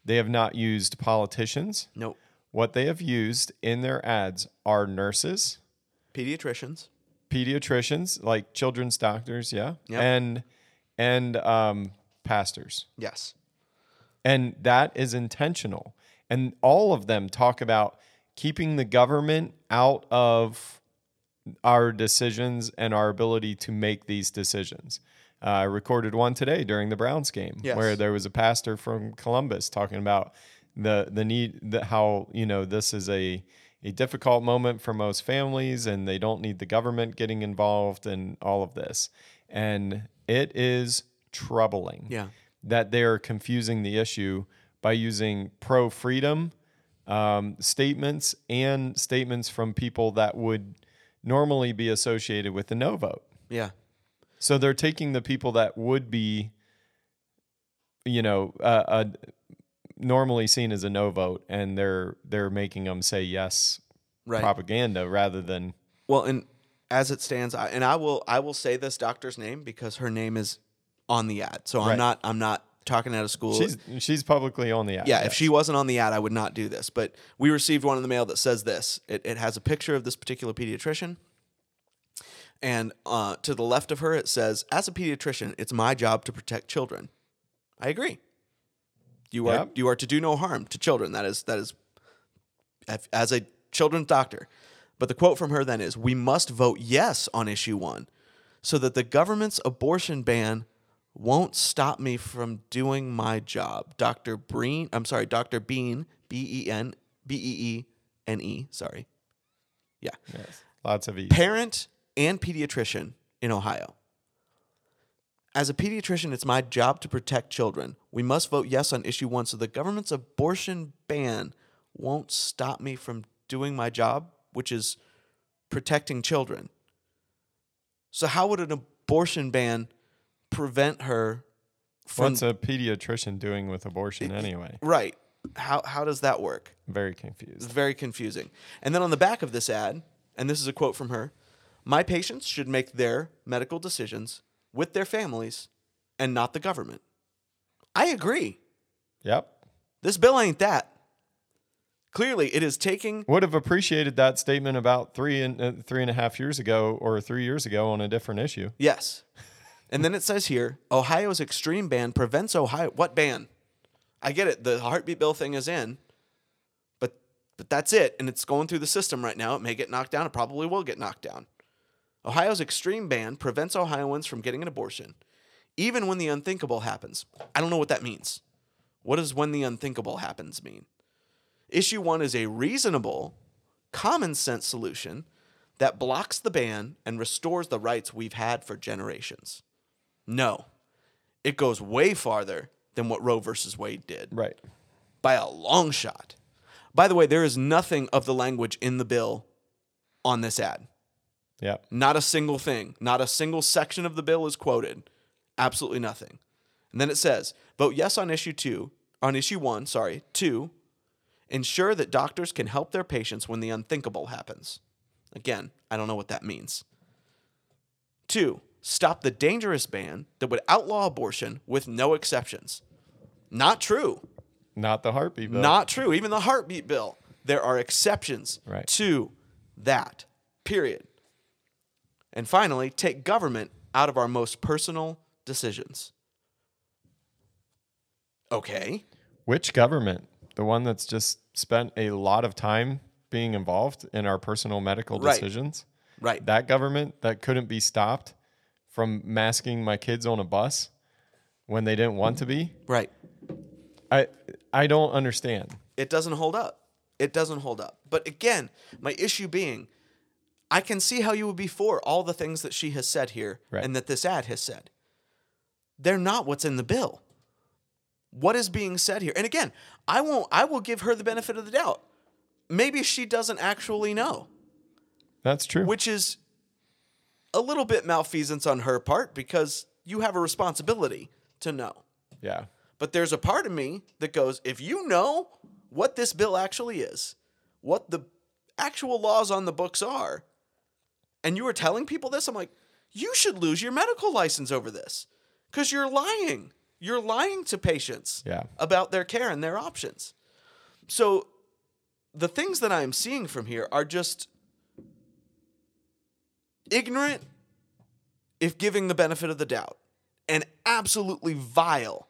They have not used politicians. No. What they have used in their ads are nurses, Pediatricians. Pediatricians, like children's doctors, yeah, Yep. and and um, pastors. Yes. And that is intentional. And all of them talk about keeping the government out of our decisions and our ability to make these decisions. Uh, I recorded one today during the Browns game Yes. where there was a pastor from Columbus talking about the the need that how you know this is a a difficult moment for most families and they don't need the government getting involved and all of this. And it is troubling Yeah. that they're confusing the issue by using pro freedom um, statements and statements from people that would normally be associated with the no vote. Yeah. So they're taking the people that would be, you know, uh, uh, normally seen as a no vote, and they're they're making them say yes Right. propaganda rather than Well, and as it stands, I, and I will I will say this doctor's name because her name is on the ad. So I'm not I'm not talking out of school. she's she's publicly on the ad. yeah, if she wasn't on the ad, I would not do this. But we received one in the mail that says this. It, it has a picture of this particular pediatrician. And uh, to the left of her, it says, As a pediatrician, it's my job to protect children. I agree. You are, Yeah. you are to do no harm to children. That is, that is, as a children's doctor. But the quote from her then is We must vote yes on issue one so that the government's abortion ban won't stop me from doing my job. Dr. Breen, I'm sorry, Dr. Bean, B E N B E E N E, sorry. Yeah. Yes. lots of e. Parent and pediatrician in Ohio. As a pediatrician, it's my job to protect children. We must vote yes on issue one so the government's abortion ban won't stop me from doing my job, which is protecting children. So how would an abortion ban prevent her from What's a pediatrician doing with abortion anyway? right? How how does that work? Very It's confused. very confusing. And then on the back of this ad, and this is a quote from her My patients should make their medical decisions with their families and not the government. I agree. Yep. This bill ain't that. Clearly, it is taking. Would have appreciated that statement about three and uh, three and a half years ago or three years ago on a different issue. Yes. And then it says here Ohio's extreme ban prevents Ohio. What ban? I get it. The heartbeat bill thing is in, but but that's it. And it's going through the system right now. It may get knocked down. It probably will get knocked down. Ohio's extreme ban prevents Ohioans from getting an abortion, even when the unthinkable happens. I don't know what that means. What does when the unthinkable happens mean? Issue one is a reasonable, common sense solution that blocks the ban and restores the rights we've had for generations. No, it goes way farther than what Roe versus Wade did Right. by a long shot. By the way, there is nothing of the language in the bill on this ad. Yep. Not a single thing, not a single section of the bill is quoted. Absolutely nothing. And then it says, vote yes on issue two, on issue one, sorry, two, ensure that doctors can help their patients when the unthinkable happens. Again, I don't know what that means. Two, stop the dangerous ban that would outlaw abortion with no exceptions. Not true. Not the heartbeat bill. Not true. Even the heartbeat bill, there are exceptions Right. to that. Period. And finally, take government out of our most personal decisions. Okay. Which government? The one that's just spent a lot of time being involved in our personal medical Right. decisions? Right. That government that couldn't be stopped from masking my kids on a bus when they didn't want to be? right. I I don't understand. It doesn't hold up. It doesn't hold up. But again, my issue being, I can see how you would be for all the things that she has said here Right. and that this ad has said. They're not what's in the bill. What is being said here? And again, I won't I will give her the benefit of the doubt. Maybe she doesn't actually know, That's true. which is a little bit malfeasance on her part because you have a responsibility to know. yeah. But there's a part of me that goes, if you know what this bill actually is, what the actual laws on the books are, and you are telling people this, I'm like, you should lose your medical license over this because you're lying. You're lying to patients Yeah. about their care and their options. So the things that I'm seeing from here are just ignorant if giving the benefit of the doubt and absolutely vile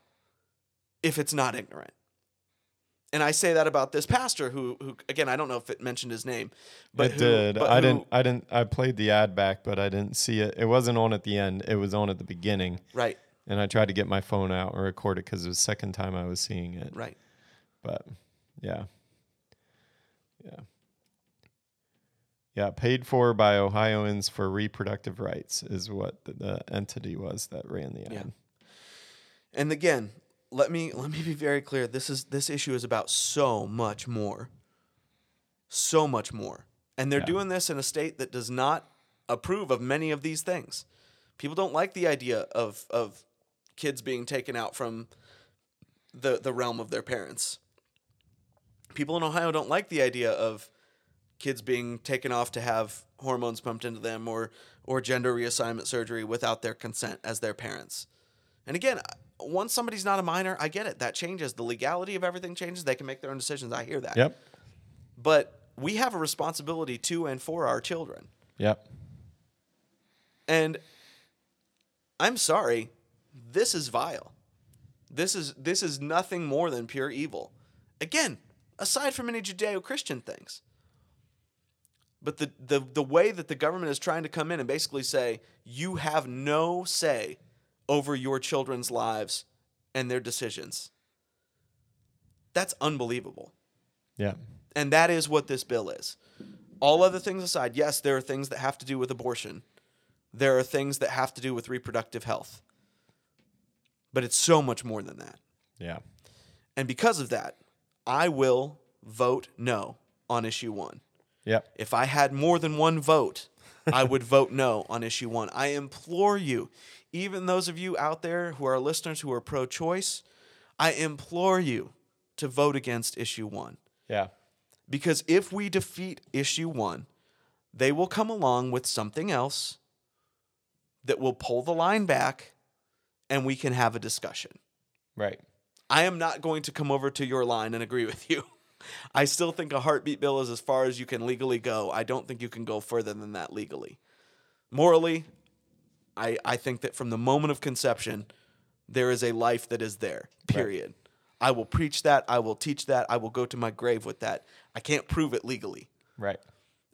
if it's not ignorant. And I say that about this pastor who, who again, I don't know if it mentioned his name, but it who- did. but I who- didn't I didn't I played the ad back, but I didn't see it. It wasn't on at the end. It was on at the beginning. Right, And I tried to get my phone out and record it because it was the second time I was seeing it. right. But yeah. Yeah. Yeah, paid for by Ohioans for reproductive rights is what the, the entity was that ran the ad. Yeah. And again, let me let me be very clear. This is this issue is about so much more. So much more. And they're Yeah. doing this in a state that does not approve of many of these things. People don't like the idea of of kids being taken out from the the realm of their parents. People in Ohio don't like the idea of kids being taken off to have hormones pumped into them or or gender reassignment surgery without their consent as their parents. And again, once somebody's not a minor, I get it. That changes. The legality of everything changes. They can make their own decisions. I hear that. Yep. But we have a responsibility to and for our children. Yep. And I'm sorry, this is vile. This is this is nothing more than pure evil. Again, aside from any Judeo-Christian things. But the, the the way that the government is trying to come in and basically say you have no say over your children's lives and their decisions. That's unbelievable. Yeah. And that is what this bill is. All other things aside, yes, there are things that have to do with abortion. There are things that have to do with reproductive health. But it's so much more than that. Yeah. And because of that, I will vote no on issue one. Yep. If I had more than one vote, I would vote no on issue one. I implore you, even those of you out there who are listeners who are pro choice, I implore you to vote against issue one. Yeah. Because if we defeat issue one, they will come along with something else that will pull the line back and we can have a discussion. Right. I am not going to come over to your line and agree with you. I still think a heartbeat bill is as far as you can legally go. I don't think you can go further than that legally. Morally, I, I think that from the moment of conception, there is a life that is there, period. I will preach that. I will teach that. I will go to my grave with that. I can't prove it legally. Right.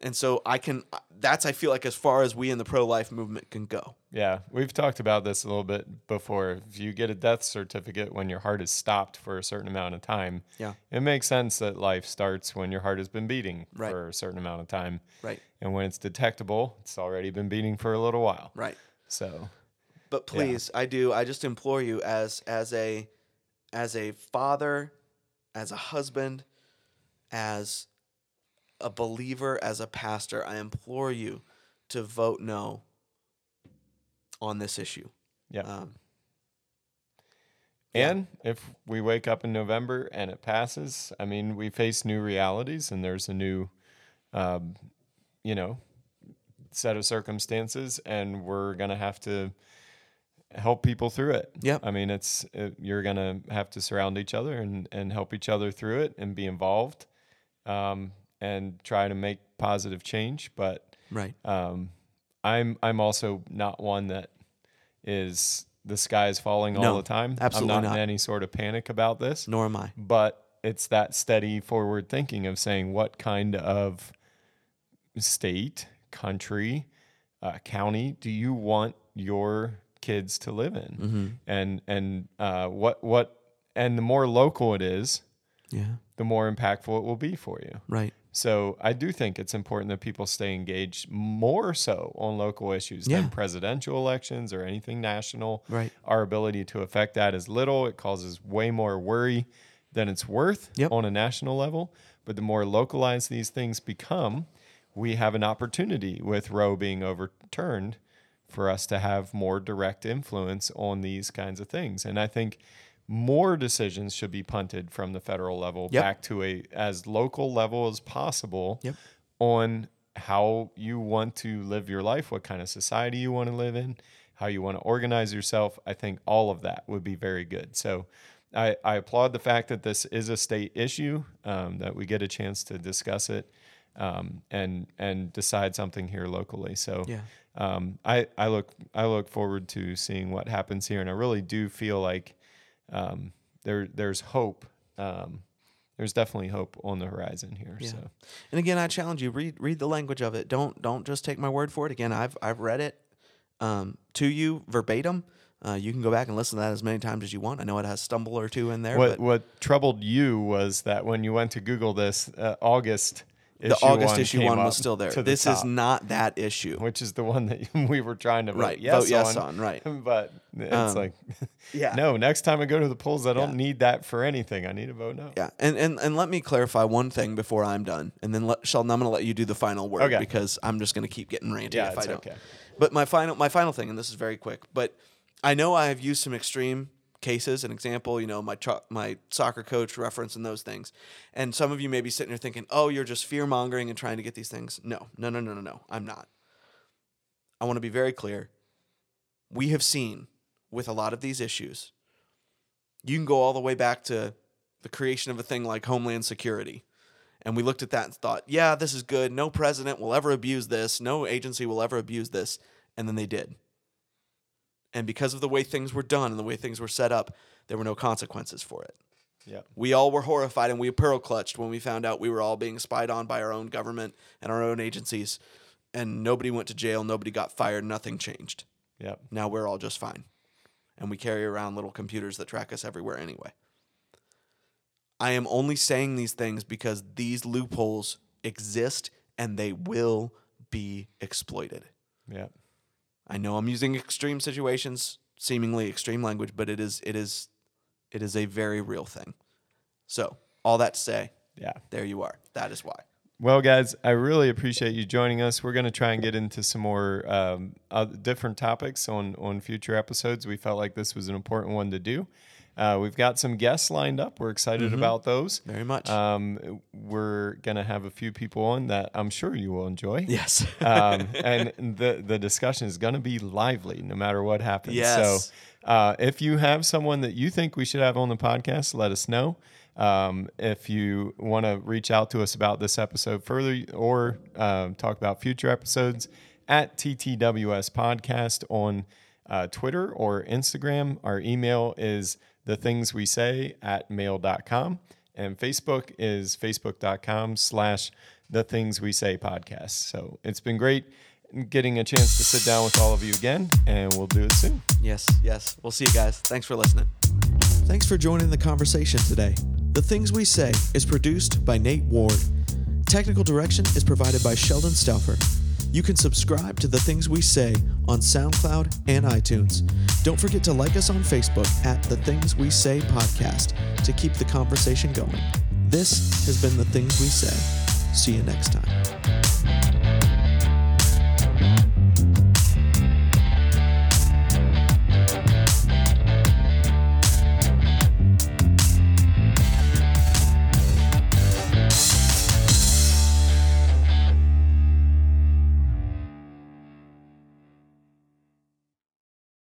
And so I can, uh, that's, I feel like, as far as we in the pro life movement can go. Yeah, we've talked about this a little bit before. If you get a death certificate when your heart is stopped for a certain amount of time, Yeah. it makes sense that life starts when your heart has been beating Right. for a certain amount of time. Right. And when it's detectable, it's already been beating for a little while. Right. So, But please, I do. I just implore you, as as a as a father, as a husband, as a believer, as a pastor, I implore you to vote no on this issue. yeah. Um, And if we wake up in November and it passes, I mean, we face new realities and there's a new, um, you know, set of circumstances, and we're going to have to help people through it. Yeah, I mean, it's it, you're going to have to surround each other and, and help each other through it and be involved um, and try to make positive change. But right. um, I'm I'm also not one that is the sky is falling all the time. absolutely I'm not, not. in any sort of panic about this. Nor am I. But it's that steady forward thinking of saying what kind of state, country, uh, county do you want your kids to live in, Mm-hmm. and and uh, what what and the more local it is, Yeah. the more impactful it will be for you. Right. So I do think it's important that people stay engaged more so on local issues Yeah. than presidential elections or anything national. Right. Our ability to affect that is little. It causes way more worry than it's worth Yep. on a national level. But the more localized these things become, we have an opportunity with Roe being overturned for us to have more direct influence on these kinds of things. And I think more decisions should be punted from the federal level Yep. back to a as local level as possible Yep. on how you want to live your life, what kind of society you want to live in, how you want to organize yourself. I think all of that would be very good. So I, I applaud the fact that this is a state issue, um, that we get a chance to discuss it um, and and decide something here locally. So Yeah. um, I, I look I look forward to seeing what happens here, and I really do feel like um, there there's hope. Um, there's definitely hope on the horizon here. Yeah. So And again, I challenge you read read the language of it. Don't don't just take my word for it. Again, I've I've read it um, to you verbatim. Uh, you can go back and listen to that as many times as you want. I know it has stumble or two in there, what but what troubled you was that when you went to Google this, uh, August the issue August one issue one was still there. to the This is not that issue. which is the one that we were trying to vote Right, yes, vote yes on, on, right. But it's Um, like, yeah. no. Next time I go to the polls, I don't Yeah. need that for anything. I need to vote no. Yeah, and, and and let me clarify one thing before I'm done, and then let, Sheldon, I'm going to let you do the final word Okay. because I'm just going to keep getting ranty Yeah, if I it's don't. okay. But my final my final thing, and this is very quick, but I know I have used some extreme cases. An example, you know, my tro- my soccer coach reference and those things, and some of you may be sitting here thinking, "Oh, you're just fear mongering and trying to get these things." No, no, no, no, no, no. I'm not. I want to be very clear. We have seen with a lot of these issues. You can go all the way back to the creation of a thing like Homeland Security. And we looked at that and thought, yeah, this is good. No president will ever abuse this. No agency will ever abuse this. And then they did. And because of the way things were done and the way things were set up, there were no consequences for it. Yeah. We all were horrified and we pearl clutched when we found out we were all being spied on by our own government and our own agencies. And nobody went to jail, nobody got fired, nothing changed. Yep. Now we're all just fine. And we carry around little computers that track us everywhere anyway. I am only saying these things because these loopholes exist and they will be exploited. Yep. I know I'm using extreme situations, seemingly extreme language, but it is it is it is a very real thing. So, all that to say, Yeah. there you are. That is why. Well, guys, I really appreciate you joining us. We're going to try and get into some more um, different topics on on future episodes. We felt like this was an important one to do. Uh, we've got some guests lined up. We're excited about those. Very much. Um, we're going to have a few people on that I'm sure you will enjoy. yes. um, and the the discussion is going to be lively no matter what happens. Yes. So, uh, if you have someone that you think we should have on the podcast, let us know. Um, if you want to reach out to us about this episode further or um, talk about future episodes, at TTWS Podcast on uh, Twitter or Instagram. Our email is the things we say at mail.com and Facebook is facebook.com slash the things we say podcast. So it's been great getting a chance to sit down with all of you again and we'll do it soon. yes. Yes. We'll see you guys. Thanks for listening. Thanks for joining the conversation today. The Things We Say is produced by Nate Ward. Technical direction is provided by Sheldon Stauffer. You can subscribe to The Things We Say on SoundCloud and iTunes. Don't forget to like us on Facebook at The Things We Say Podcast to keep the conversation going. This has been The Things We Say. See you next time.